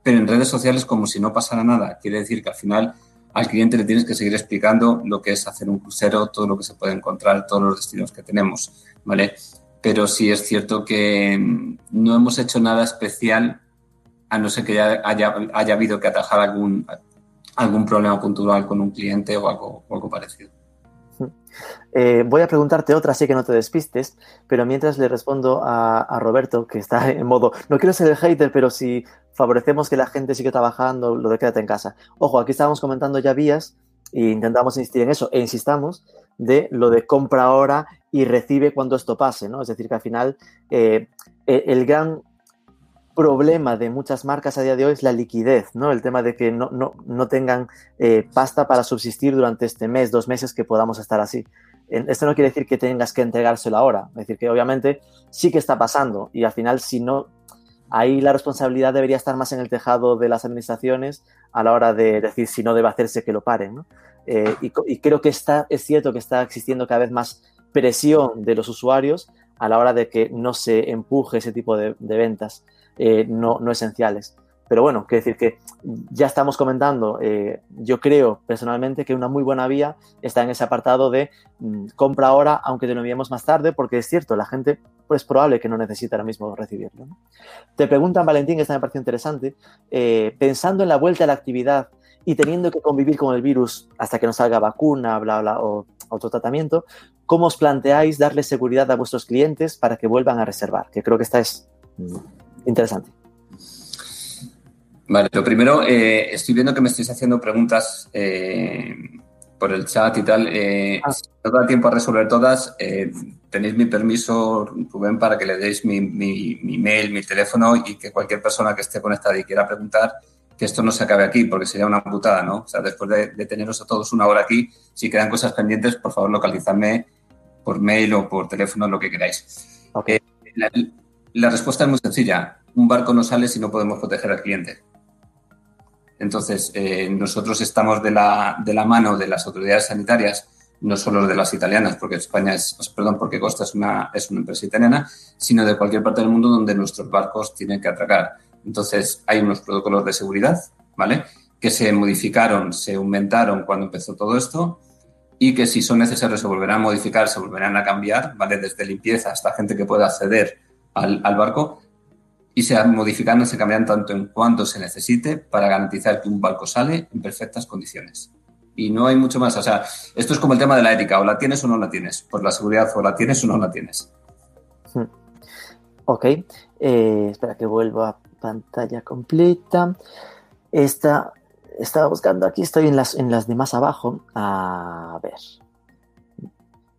pero en redes sociales como si no pasara nada. Quiere decir que al final al cliente le tienes que seguir explicando lo que es hacer un crucero, todo lo que se puede encontrar, todos los destinos que tenemos, ¿vale? Pero sí es cierto que no hemos hecho nada especial, a no ser que haya, haya habido que atajar algún, algún problema puntual con un cliente o algo, o algo parecido. Eh, voy a preguntarte otra, así que no te despistes, pero mientras le respondo a, Roberto, que está en modo, no quiero ser el hater, pero si favorecemos que la gente siga trabajando, lo de quédate en casa. Ojo, aquí estábamos comentando ya vías e intentamos insistir en eso, e insistamos de lo de compra ahora y recibe cuando esto pase, ¿no? Es decir, que al final eh, el gran problema de muchas marcas a día de hoy es la liquidez, ¿no? El tema de que no, tengan eh, pasta para subsistir durante este mes, dos meses que podamos estar así. Esto no quiere decir que tengas que entregárselo ahora, es decir, que obviamente sí que está pasando y al final si no, ahí la responsabilidad debería estar más en el tejado de las administraciones a la hora de decir si no debe hacerse que lo paren. Eh, y, creo que está, es cierto que está existiendo cada vez más presión de los usuarios a la hora de que no se empuje ese tipo de ventas eh, no, esenciales. Pero bueno, quiero decir que ya estamos comentando, eh, yo creo personalmente que una muy buena vía está en ese apartado de mmm, compra ahora, aunque te lo enviemos más tarde, porque es cierto, la gente pues es probable que no necesite ahora mismo recibirlo. Te preguntan, Valentín, que esta me parece interesante, eh, pensando en la vuelta a la actividad y teniendo que convivir con el virus hasta que nos salga vacuna, bla, bla, o otro tratamiento, ¿cómo os planteáis darle seguridad a vuestros clientes para que vuelvan a reservar? Que creo que esta es interesante. Vale, lo primero, eh, estoy viendo que me estáis haciendo preguntas eh, por el chat y tal. Eh, ah. Si no da tiempo a resolver todas, tenéis mi permiso, Rubén, para que le deis mi, mi, mi, mail, mi teléfono y que cualquier persona que esté conectada y quiera preguntar, que esto no se acabe aquí, porque sería una putada, ¿no? O sea, después de, de teneros a todos una hora aquí, si quedan cosas pendientes, por favor, localizadme por mail o por teléfono, lo que queráis. Okay. La, la respuesta es muy sencilla. Un barco no sale si no podemos proteger al cliente. Entonces, eh, nosotros estamos de la, de la, mano de las autoridades sanitarias, no solo de las italianas, porque España es, perdón, porque Costa es una, es una empresa italiana, sino de cualquier parte del mundo donde nuestros barcos tienen que atracar. Entonces, hay unos protocolos de seguridad, ¿vale? Que se modificaron, se aumentaron cuando empezó todo esto y que si son necesarios se volverán a modificar, se volverán a cambiar, ¿vale? Desde limpieza hasta gente que pueda acceder al, barco y se modifican, se cambian tanto en cuanto se necesite para garantizar que un barco sale en perfectas condiciones. Y no hay mucho más. O sea, esto es como el tema de la ética, o la tienes o no la tienes. Por la seguridad, o la tienes o no la tienes. Hmm. Ok. Eh, espera que vuelva a pantalla completa. Esta, estaba buscando aquí, estoy en las, en las de más abajo. A ver.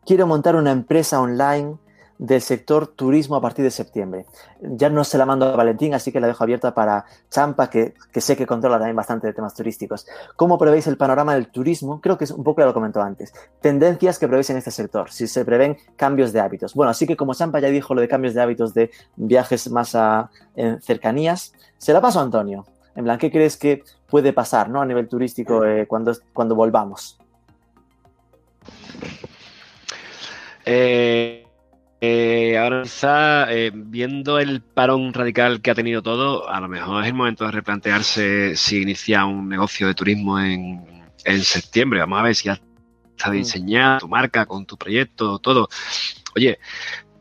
Quiero montar una empresa online del sector turismo a partir de septiembre. Ya no se la mando a Valentín, así que la dejo abierta para Champa, que, que, sé que controla también bastante de temas turísticos. ¿Cómo prevéis el panorama del turismo? Creo que es un poco lo comentó antes. Tendencias que prevéis en este sector, si se prevén cambios de hábitos. Bueno, así que como Champa ya dijo lo de cambios de hábitos de viajes más a en cercanías, se la paso a Antonio. En plan, ¿qué crees que puede pasar ¿no? a nivel turístico eh, cuando, cuando volvamos? Eh, eh, ahora quizá, eh, viendo el parón radical que ha tenido todo, a lo mejor es el momento de replantearse si inicia un negocio de turismo en, en septiembre. Vamos a ver si ya está diseñada tu marca con tu proyecto, todo. Oye,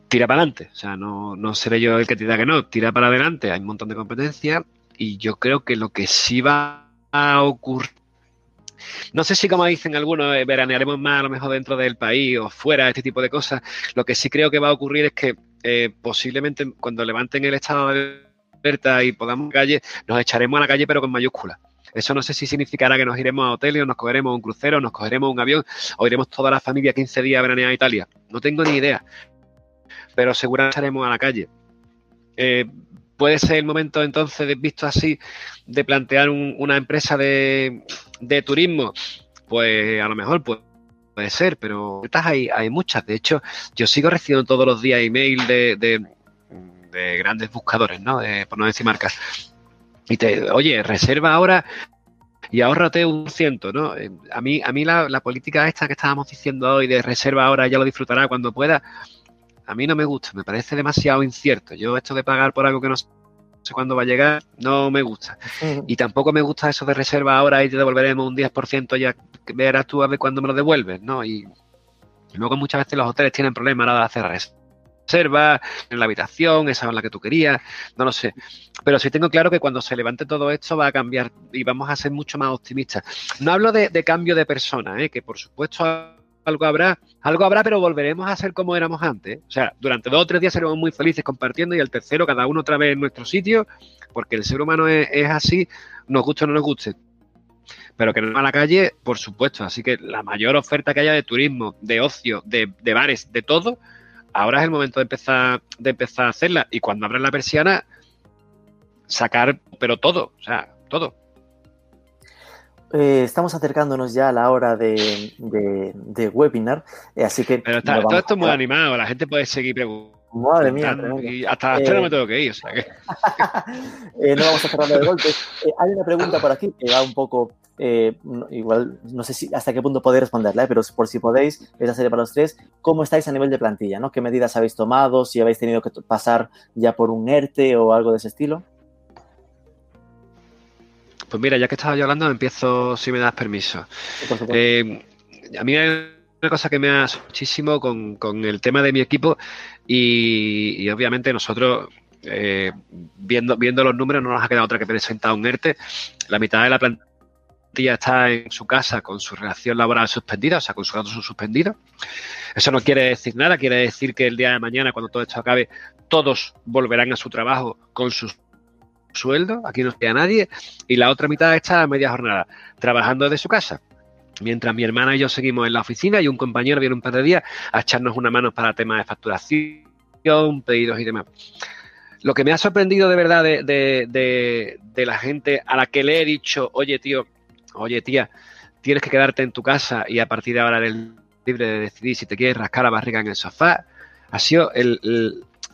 tira para adelante. O sea, no, no seré yo el que te diga que no, tira para adelante. Hay un montón de competencia y yo creo que lo que sí va a ocurrir. No sé si, como dicen algunos, eh, veranearemos más a lo mejor dentro del país o fuera, este tipo de cosas. Lo que sí creo que va a ocurrir es que eh, posiblemente cuando levanten el estado de alerta y podamos calle, nos echaremos a la calle, pero con mayúsculas. Eso no sé si significará que nos iremos a hoteles, o nos cogeremos un crucero, nos cogeremos un avión, o iremos toda la familia 15 días a veranear a Italia. No tengo ni idea. Pero seguramente estaremos a la calle. Eh, puede ser el momento entonces, visto así, de plantear una empresa de, turismo. Pues a lo mejor puede ser, pero hay, hay muchas. De hecho, yo sigo recibiendo todos los días email de, de, grandes buscadores, ¿no? por no decir marcas, y te, oye, reserva ahora y ahórrate un ciento, ¿no? Eh, a mí, a mí la, política esta que estábamos diciendo hoy de reserva ahora ya lo disfrutará cuando pueda, a mí no me gusta, me parece demasiado incierto. Yo esto de pagar por algo que no sé cuándo va a llegar, no me gusta. Y tampoco me gusta eso de reserva ahora y te devolveremos un 10%, ya verás tú a ver cuándo me lo devuelves, ¿no? Y, luego muchas veces los hoteles tienen problemas a la hora de hacer reserva reserva, en la habitación, esa es la que tú querías, no lo sé. Pero sí tengo claro que cuando se levante todo esto va a cambiar y vamos a ser mucho más optimistas. No hablo de, cambio de persona, ¿eh? que por supuesto algo habrá, algo habrá, pero volveremos a ser como éramos antes. O sea, durante dos o tres días seremos muy felices compartiendo y el tercero cada uno otra vez en nuestro sitio, porque el ser humano es, así, nos guste o no nos guste. Pero que no a la calle, por supuesto. Así que la mayor oferta que haya de turismo, de ocio, de, de bares, de todo, ahora es el momento de empezar, de empezar a hacerla. Y cuando abran la persiana, sacar, pero todo, o sea, todo. Eh, estamos acercándonos ya a la hora de, webinar, eh, así que... Pero todo esto es muy animado, la gente puede seguir preguntando. Madre mía. Y hasta las 3 no me tengo que ir, o sea que... no vamos a cerrarlo de golpe. hay una pregunta por aquí que va un poco eh, igual no sé si hasta qué punto podéis responderla, ¿eh? pero por si podéis, esa serie para los tres, ¿cómo estáis a nivel de plantilla? ¿no? ¿Qué medidas habéis tomado? ¿Si habéis tenido que pasar ya por un ERTE o algo de ese estilo? Pues mira, ya que estaba yo hablando, empiezo si me das permiso. Eh, a mí hay una cosa que me ha muchísimo con, el tema de mi equipo y, obviamente nosotros viendo, viendo los números no nos ha quedado otra que presentar un ERTE. La mitad de la plantilla está en su casa con su relación laboral suspendida, o sea, con su contrato suspendido. Eso no quiere decir nada, quiere decir que el día de mañana, cuando todo esto acabe, todos volverán a su trabajo con su sueldo, aquí no queda nadie, y la otra mitad está a media jornada, trabajando desde su casa. Mientras mi hermana y yo seguimos en la oficina y un compañero viene un par de días a echarnos una mano para temas de facturación, pedidos y demás. Lo que me ha sorprendido de verdad de, de, la gente a la que le he dicho, oye tío, oye tía, tienes que quedarte en tu casa y a partir de ahora eres libre de decidir si te quieres rascar la barriga en el sofá, ha sido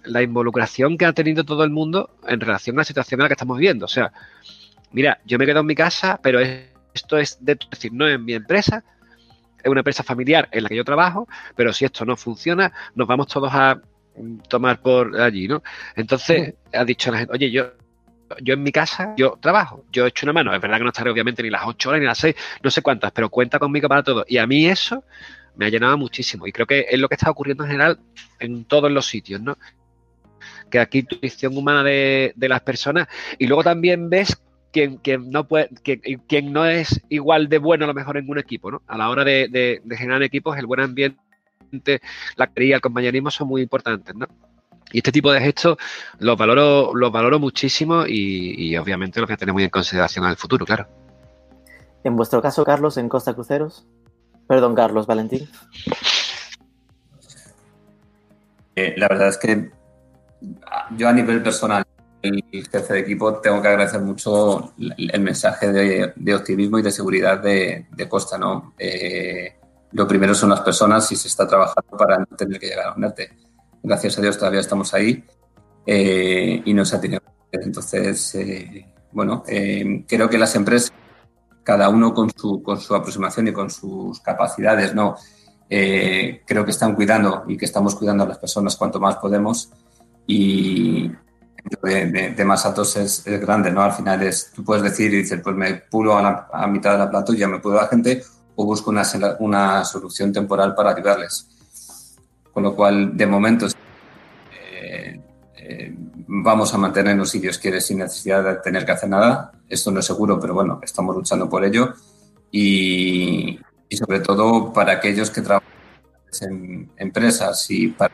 la involucración que ha tenido todo el mundo en relación a la situación en la que estamos viviendo. O sea, mira, yo me quedo en mi casa, pero esto es de decir, no en mi empresa, es una empresa familiar en la que yo trabajo, pero si esto no funciona, nos vamos todos a tomar por allí, ¿no? Entonces, ha dicho la gente, oye, yo yo en mi casa, yo trabajo, yo he hecho una mano. Es verdad que no estaré obviamente ni las 8 horas ni las 6, no sé cuántas, pero cuenta conmigo para todo. Y a mí eso me ha llenado muchísimo. Y creo que es lo que está ocurriendo en general en todos los sitios, ¿no? Que aquí tu visión humana de, las personas y luego también ves quien, no puede, quien, no es igual de bueno a lo mejor en un equipo, ¿no? A la hora de, de generar equipos, el buen ambiente, la quería, el compañerismo son muy importantes, ¿no? Y este tipo de gestos los valoro, los valoro muchísimo y, obviamente lo que tenemos muy en consideración al futuro, claro. En vuestro caso, Carlos, en Costa Cruceros. Perdón, Carlos, Valentín. Eh, la verdad es que yo a nivel personal, el jefe de equipo, tengo que agradecer mucho el mensaje de, optimismo y de seguridad de, Costa. ¿no? Eh, lo primero son las personas y se está trabajando para no tener que llegar a un ERTE gracias a Dios todavía estamos ahí eh, y no se ha tenido. Entonces, eh, bueno, eh, creo que las empresas, cada uno con su, con su aproximación y con sus capacidades, ¿no? creo que están cuidando y que estamos cuidando a las personas cuanto más podemos y de, de, más altos es, grande, ¿no? Al final es, tú puedes decir y dices, pues me pulo a, la, a mitad de la plantilla, me pulo la gente o busco una, una solución temporal para ayudarles con lo cual, de momento, eh, vamos a mantenernos, si Dios quiere, sin necesidad de tener que hacer nada. Esto no es seguro, pero bueno, estamos luchando por ello. Y, sobre todo para aquellos que trabajan en empresas y para,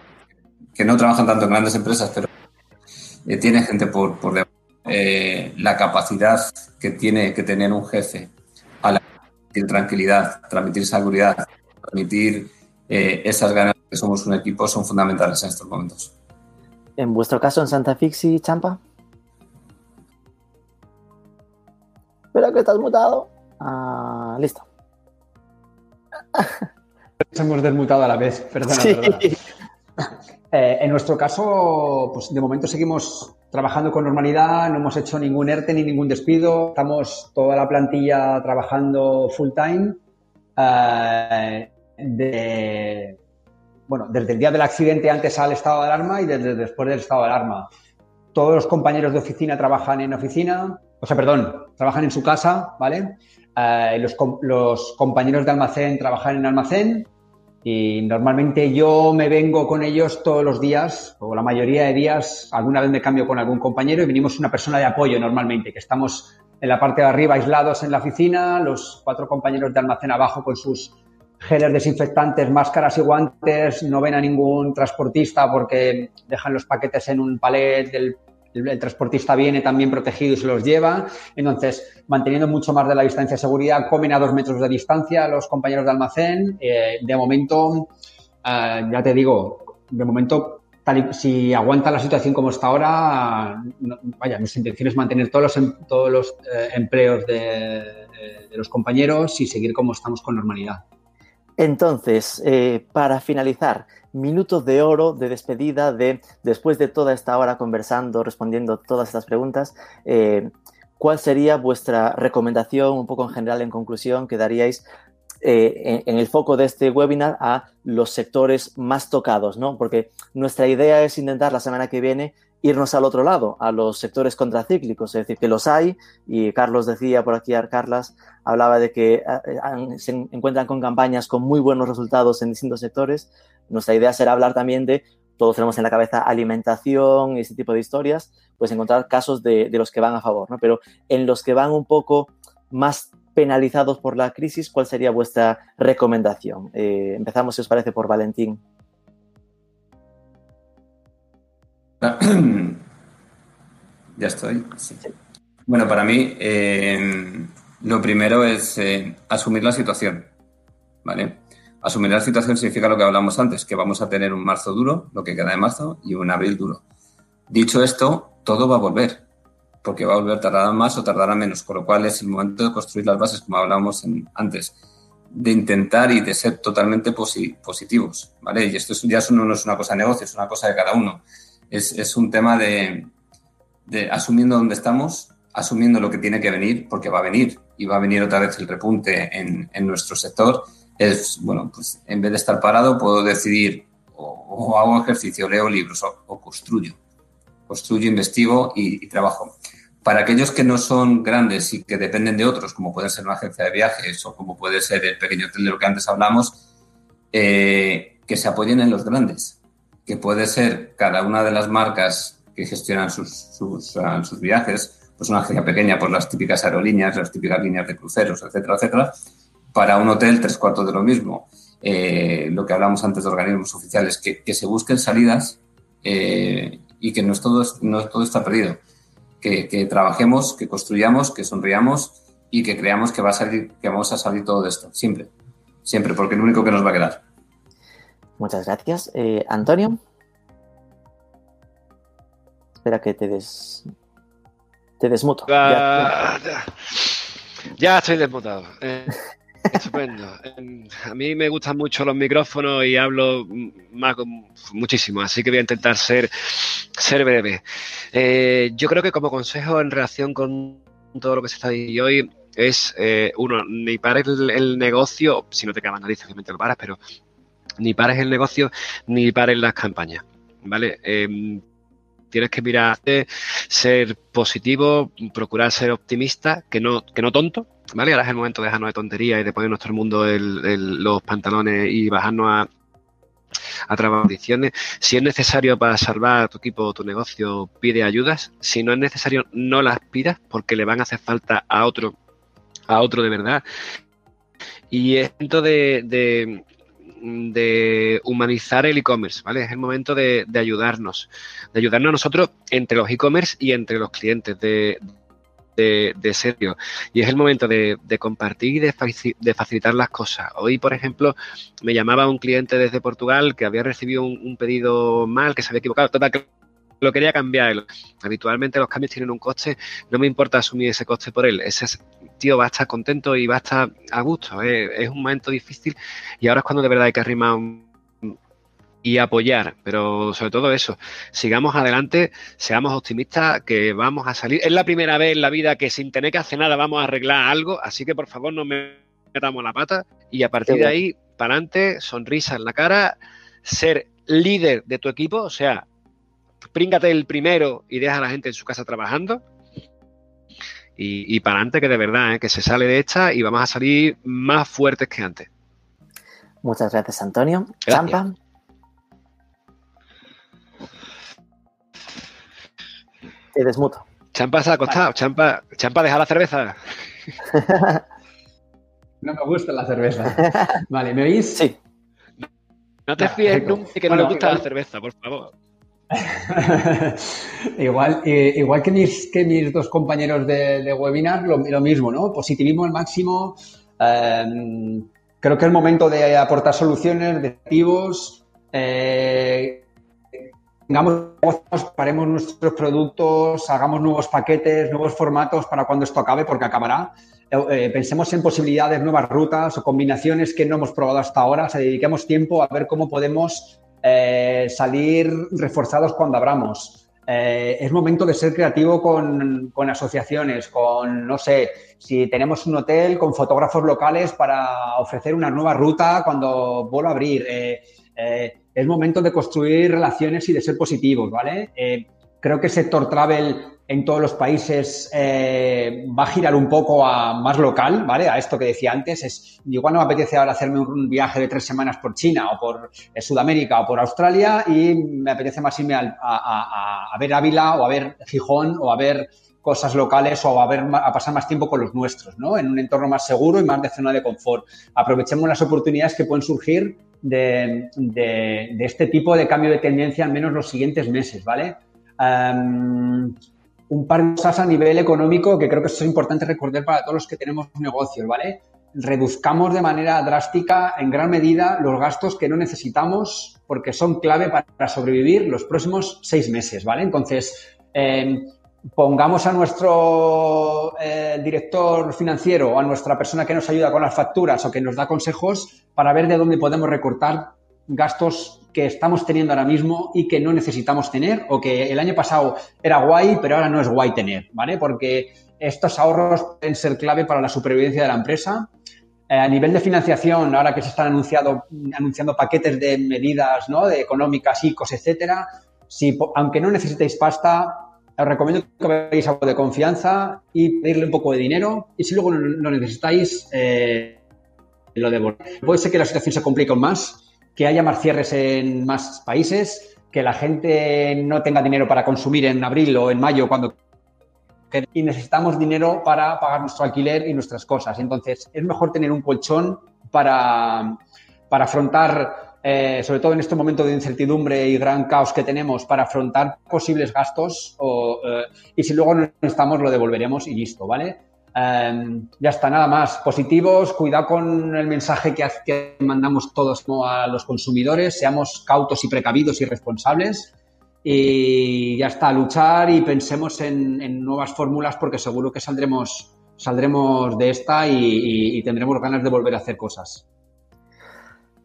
que no trabajan tanto en grandes empresas, pero eh, tiene gente por, por eh, la capacidad que tiene que tener un jefe a la transmitir tranquilidad, transmitir seguridad, transmitir eh, esas ganas que somos un equipo son fundamentales en estos momentos. En vuestro caso, en Santa Fixi, Champa. Espera que estás mutado. Ah, listo. hemos desmutado a la vez, perdona, eh, en nuestro caso, pues de momento seguimos trabajando con normalidad, no hemos hecho ningún ERTE ni ningún despido, estamos toda la plantilla trabajando full time. Eh, bueno, desde el día del accidente antes al estado de alarma y desde después del estado de alarma. Todos los compañeros de oficina trabajan en oficina, o sea, perdón, trabajan en su casa, ¿vale? Eh, los, compañeros de almacén trabajan en almacén y normalmente yo me vengo con ellos todos los días o la mayoría de días, alguna vez me cambio con algún compañero y venimos una persona de apoyo normalmente, que estamos en la parte de arriba aislados en la oficina, los cuatro compañeros de almacén abajo con sus geles desinfectantes, máscaras y guantes, no ven a ningún transportista porque dejan los paquetes en un palet, el, transportista viene también protegido y se los lleva. Entonces, manteniendo mucho más de la distancia de seguridad, comen a dos metros de distancia los compañeros de almacén. Eh, de momento, eh, ya te digo, de momento, si aguanta la situación como está ahora, vaya, nuestra intención es mantener todos los, em, todos los eh, empleos de los compañeros y seguir como estamos con normalidad. Entonces, eh, para finalizar, minutos de oro de despedida de después de toda esta hora conversando, respondiendo todas estas preguntas, eh, ¿cuál sería vuestra recomendación, un poco en general, en conclusión, que daríais eh, en, el foco de este webinar a los sectores más tocados, ¿no? Porque nuestra idea es intentar la semana que viene irnos al otro lado, a los sectores contracíclicos, es decir, que los hay, y Carlos decía por aquí, Carlas hablaba de que eh, se encuentran con campañas con muy buenos resultados en distintos sectores. Nuestra idea será hablar también de, todos tenemos en la cabeza alimentación y ese tipo de historias, pues encontrar casos de, los que van a favor, ¿no? Pero en los que van un poco más penalizados por la crisis, ¿cuál sería vuestra recomendación? Eh, empezamos, si os parece, por Valentín. Ya estoy. Bueno, para mí eh, lo primero es eh, asumir la situación. ¿Vale? Asumir la situación significa lo que hablamos antes, que vamos a tener un marzo duro, lo que queda de marzo, y un abril duro. Dicho esto, todo va a volver, porque va a volver tardará más o tardará menos, con lo cual es el momento de construir las bases, como hablábamos antes, de intentar y de ser totalmente positivos. ¿vale? Y esto ya no es una cosa de negocio, es una cosa de cada uno es, un tema de, asumiendo dónde estamos, asumiendo lo que tiene que venir, porque va a venir y va a venir otra vez el repunte en, nuestro sector. Es, bueno, pues en vez de estar parado, puedo decidir o, hago ejercicio, leo libros o, construyo. Construyo, investigo y, trabajo. Para aquellos que no son grandes y que dependen de otros, como puede ser una agencia de viajes o como puede ser el pequeño hotel de lo que antes hablamos, eh, que se apoyen en los grandes que puede ser cada una de las marcas que gestionan sus, sus, ah, viajes, pues una agencia pequeña, pues las típicas aerolíneas, las típicas líneas de cruceros, etcétera, etcétera. Para un hotel, tres cuartos de lo mismo. Eh, lo que hablamos antes de organismos oficiales, que, que se busquen salidas eh, y que no, es todo, no todo está perdido. Que, que, trabajemos, que construyamos, que sonriamos y que creamos que, va a salir, que vamos a salir todo de esto, siempre. Siempre, porque es lo único que nos va a quedar. Muchas gracias. Eh, Antonio. Espera que te des. Te desmuto. ya, ya. estoy desmutado. Eh, estupendo. a mí me gustan mucho los micrófonos y hablo muchísimo, así que voy a intentar ser, ser breve. Eh, yo creo que como consejo en relación con todo lo que se está diciendo hoy es, uno, ni pares el, negocio, si no te quedas narices, obviamente lo paras, pero ni pares el negocio ni pares las campañas, ¿vale? Em, tienes que mirarte, ser positivo, procurar ser optimista, que no, que no tonto, ¿vale? Ahora es el momento de dejarnos de tontería y de poner nuestro mundo los pantalones y bajarnos a, a audiciones. Si es necesario para salvar tu equipo o tu negocio, pide ayudas. Si no es necesario, no las pidas porque le van a hacer falta a otro, a otro de verdad. Y es momento de, de, de humanizar el e-commerce, ¿vale? Es el momento de, de, ayudarnos, de ayudarnos a nosotros entre los e-commerce y entre los clientes, de, de, serio. Y es el momento de, compartir y de, facilitar las cosas. Hoy, por ejemplo, me llamaba un cliente desde Portugal que había recibido un, pedido mal, que se había equivocado. Que lo quería cambiar. Habitualmente los cambios tienen un coste, no me importa asumir ese coste por él. Ese tío va a estar contento y va a estar a gusto. Es, es un momento difícil y ahora es cuando de verdad hay que arrimar un, y apoyar, pero sobre todo eso, sigamos adelante, seamos optimistas, que vamos a salir. Es la primera vez en la vida que sin tener que hacer nada vamos a arreglar algo, así que por favor no me metamos la pata y a partir de ahí, para adelante, sonrisa en la cara, ser líder de tu equipo, o sea, príngate el primero y deja a la gente en su casa trabajando. Y, y para adelante que de verdad, ¿eh? que se sale de esta y vamos a salir más fuertes que antes. Muchas gracias, Antonio. Gracias. Champa. Te desmuto. Champa se ha acostado. Vale. Champa, Champa, deja la cerveza. no me gusta la cerveza. Vale, ¿me oís? Sí. No te fíes nunca que no bueno, le gusta igual... la cerveza, por favor. igual, eh, igual que, mis, que mis dos compañeros de, de webinar, lo, lo, mismo, ¿no? Positivismo al máximo. Eh, creo que es el momento de aportar soluciones, de activos. Eh, tengamos, paremos nuestros productos, hagamos nuevos paquetes, nuevos formatos para cuando esto acabe, porque acabará. Eh, pensemos en posibilidades, nuevas rutas o combinaciones que no hemos probado hasta ahora. O sea, dediquemos tiempo a ver cómo podemos eh, salir reforzados cuando abramos. Eh, es momento de ser creativo con, con, asociaciones, con, no sé, si tenemos un hotel con fotógrafos locales para ofrecer una nueva ruta cuando vuelva a abrir. Eh, eh, es momento de construir relaciones y de ser positivos, ¿vale? Eh, creo que el sector travel en todos los países eh, va a girar un poco a más local, ¿vale? A esto que decía antes, es igual no me apetece ahora hacerme un viaje de tres semanas por China o por eh, Sudamérica o por Australia y me apetece más irme a, a, a, a ver Ávila o a ver Gijón o a ver cosas locales o a, ver, a pasar más tiempo con los nuestros, ¿no? En un entorno más seguro y más de zona de confort. Aprovechemos las oportunidades que pueden surgir de, este tipo de cambio de tendencia, al menos los siguientes meses, ¿vale? Um, un par de cosas a nivel económico que creo que es importante recordar para todos los que tenemos negocios, ¿vale? Reduzcamos de manera drástica, en gran medida, los gastos que no necesitamos porque son clave para sobrevivir los próximos seis meses, ¿vale? Entonces, eh, pongamos a nuestro eh, director financiero o a nuestra persona que nos ayuda con las facturas o que nos da consejos para ver de dónde podemos recortar gastos que estamos teniendo ahora mismo y que no necesitamos tener o que el año pasado era guay, pero ahora no es guay tener, ¿vale? Porque estos ahorros pueden ser clave para la supervivencia de la empresa. Eh, a nivel de financiación, ahora que se están anunciando paquetes de medidas ¿no? de económicas, ICOs, etcétera, si, aunque no necesitéis pasta, os recomiendo que veáis algo de confianza y pedirle un poco de dinero y si luego lo necesitáis, eh, lo devolvéis. Puede ser que la situación se complique más, que haya más cierres en más países, que la gente no tenga dinero para consumir en abril o en mayo cuando y necesitamos dinero para pagar nuestro alquiler y nuestras cosas. Entonces, es mejor tener un colchón para, para afrontar, eh, sobre todo en este momento de incertidumbre y gran caos que tenemos, para afrontar posibles gastos eh, y si luego no estamos, lo devolveremos y listo, ¿vale? Eh, ya está, nada más. Positivos, cuidado con el mensaje que, que mandamos todos a los consumidores, seamos cautos y precavidos y responsables. Y ya está, luchar y pensemos en, nuevas fórmulas porque seguro que saldremos, saldremos de esta y tendremos ganas de volver a hacer cosas.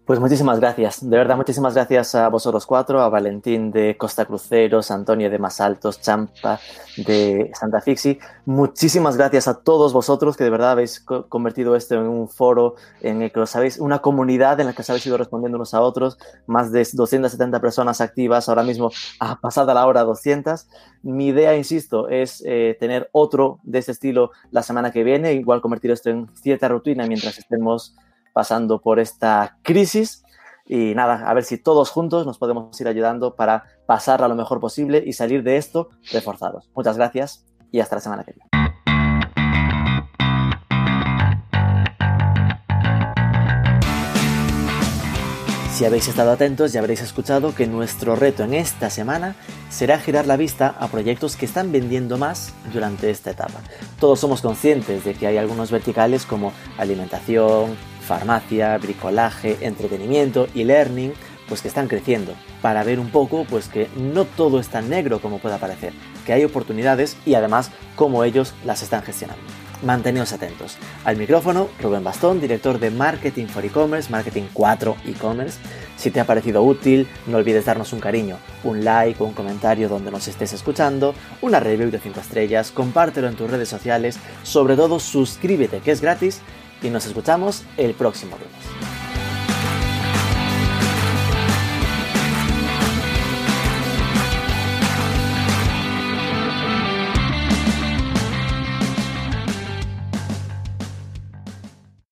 Pues muchísimas gracias, de verdad, muchísimas gracias a vosotros cuatro, a Valentín de Costa Cruceros, Antonio de Masaltos, Champa de Santa Fixi. Muchísimas gracias a todos vosotros que de verdad habéis co convertido esto en un foro en el que os sabéis, una comunidad en la que os habéis ido respondiendo unos a otros, más de 270 personas activas, ahora mismo ha pasado la hora 200. Mi idea, insisto, es eh, tener otro de este estilo la semana que viene, igual convertir esto en cierta rutina mientras estemos pasando por esta crisis. Y nada, a ver si todos juntos nos podemos ir ayudando para pasarla lo mejor posible y salir de esto reforzados. Muchas gracias y hasta la semana que viene. Si habéis estado atentos ya habréis escuchado que nuestro reto en esta semana será girar la vista a proyectos que están vendiendo más durante esta etapa. Todos somos conscientes de que hay algunos verticales como alimentación, farmacia, bricolaje, entretenimiento y learning, pues que están creciendo, para ver un poco pues que no todo es tan negro como pueda parecer, que hay oportunidades y además cómo ellos las están gestionando manteneos atentos. Al micrófono, Rubén Bastón, director de Marketing for E-Commerce, Marketing 4 E-Commerce. Si te ha parecido útil, no olvides darnos un cariño, un like un comentario donde nos estés escuchando, una review de 5 estrellas, compártelo en tus redes sociales, sobre todo suscríbete que es gratis y nos escuchamos el próximo lunes.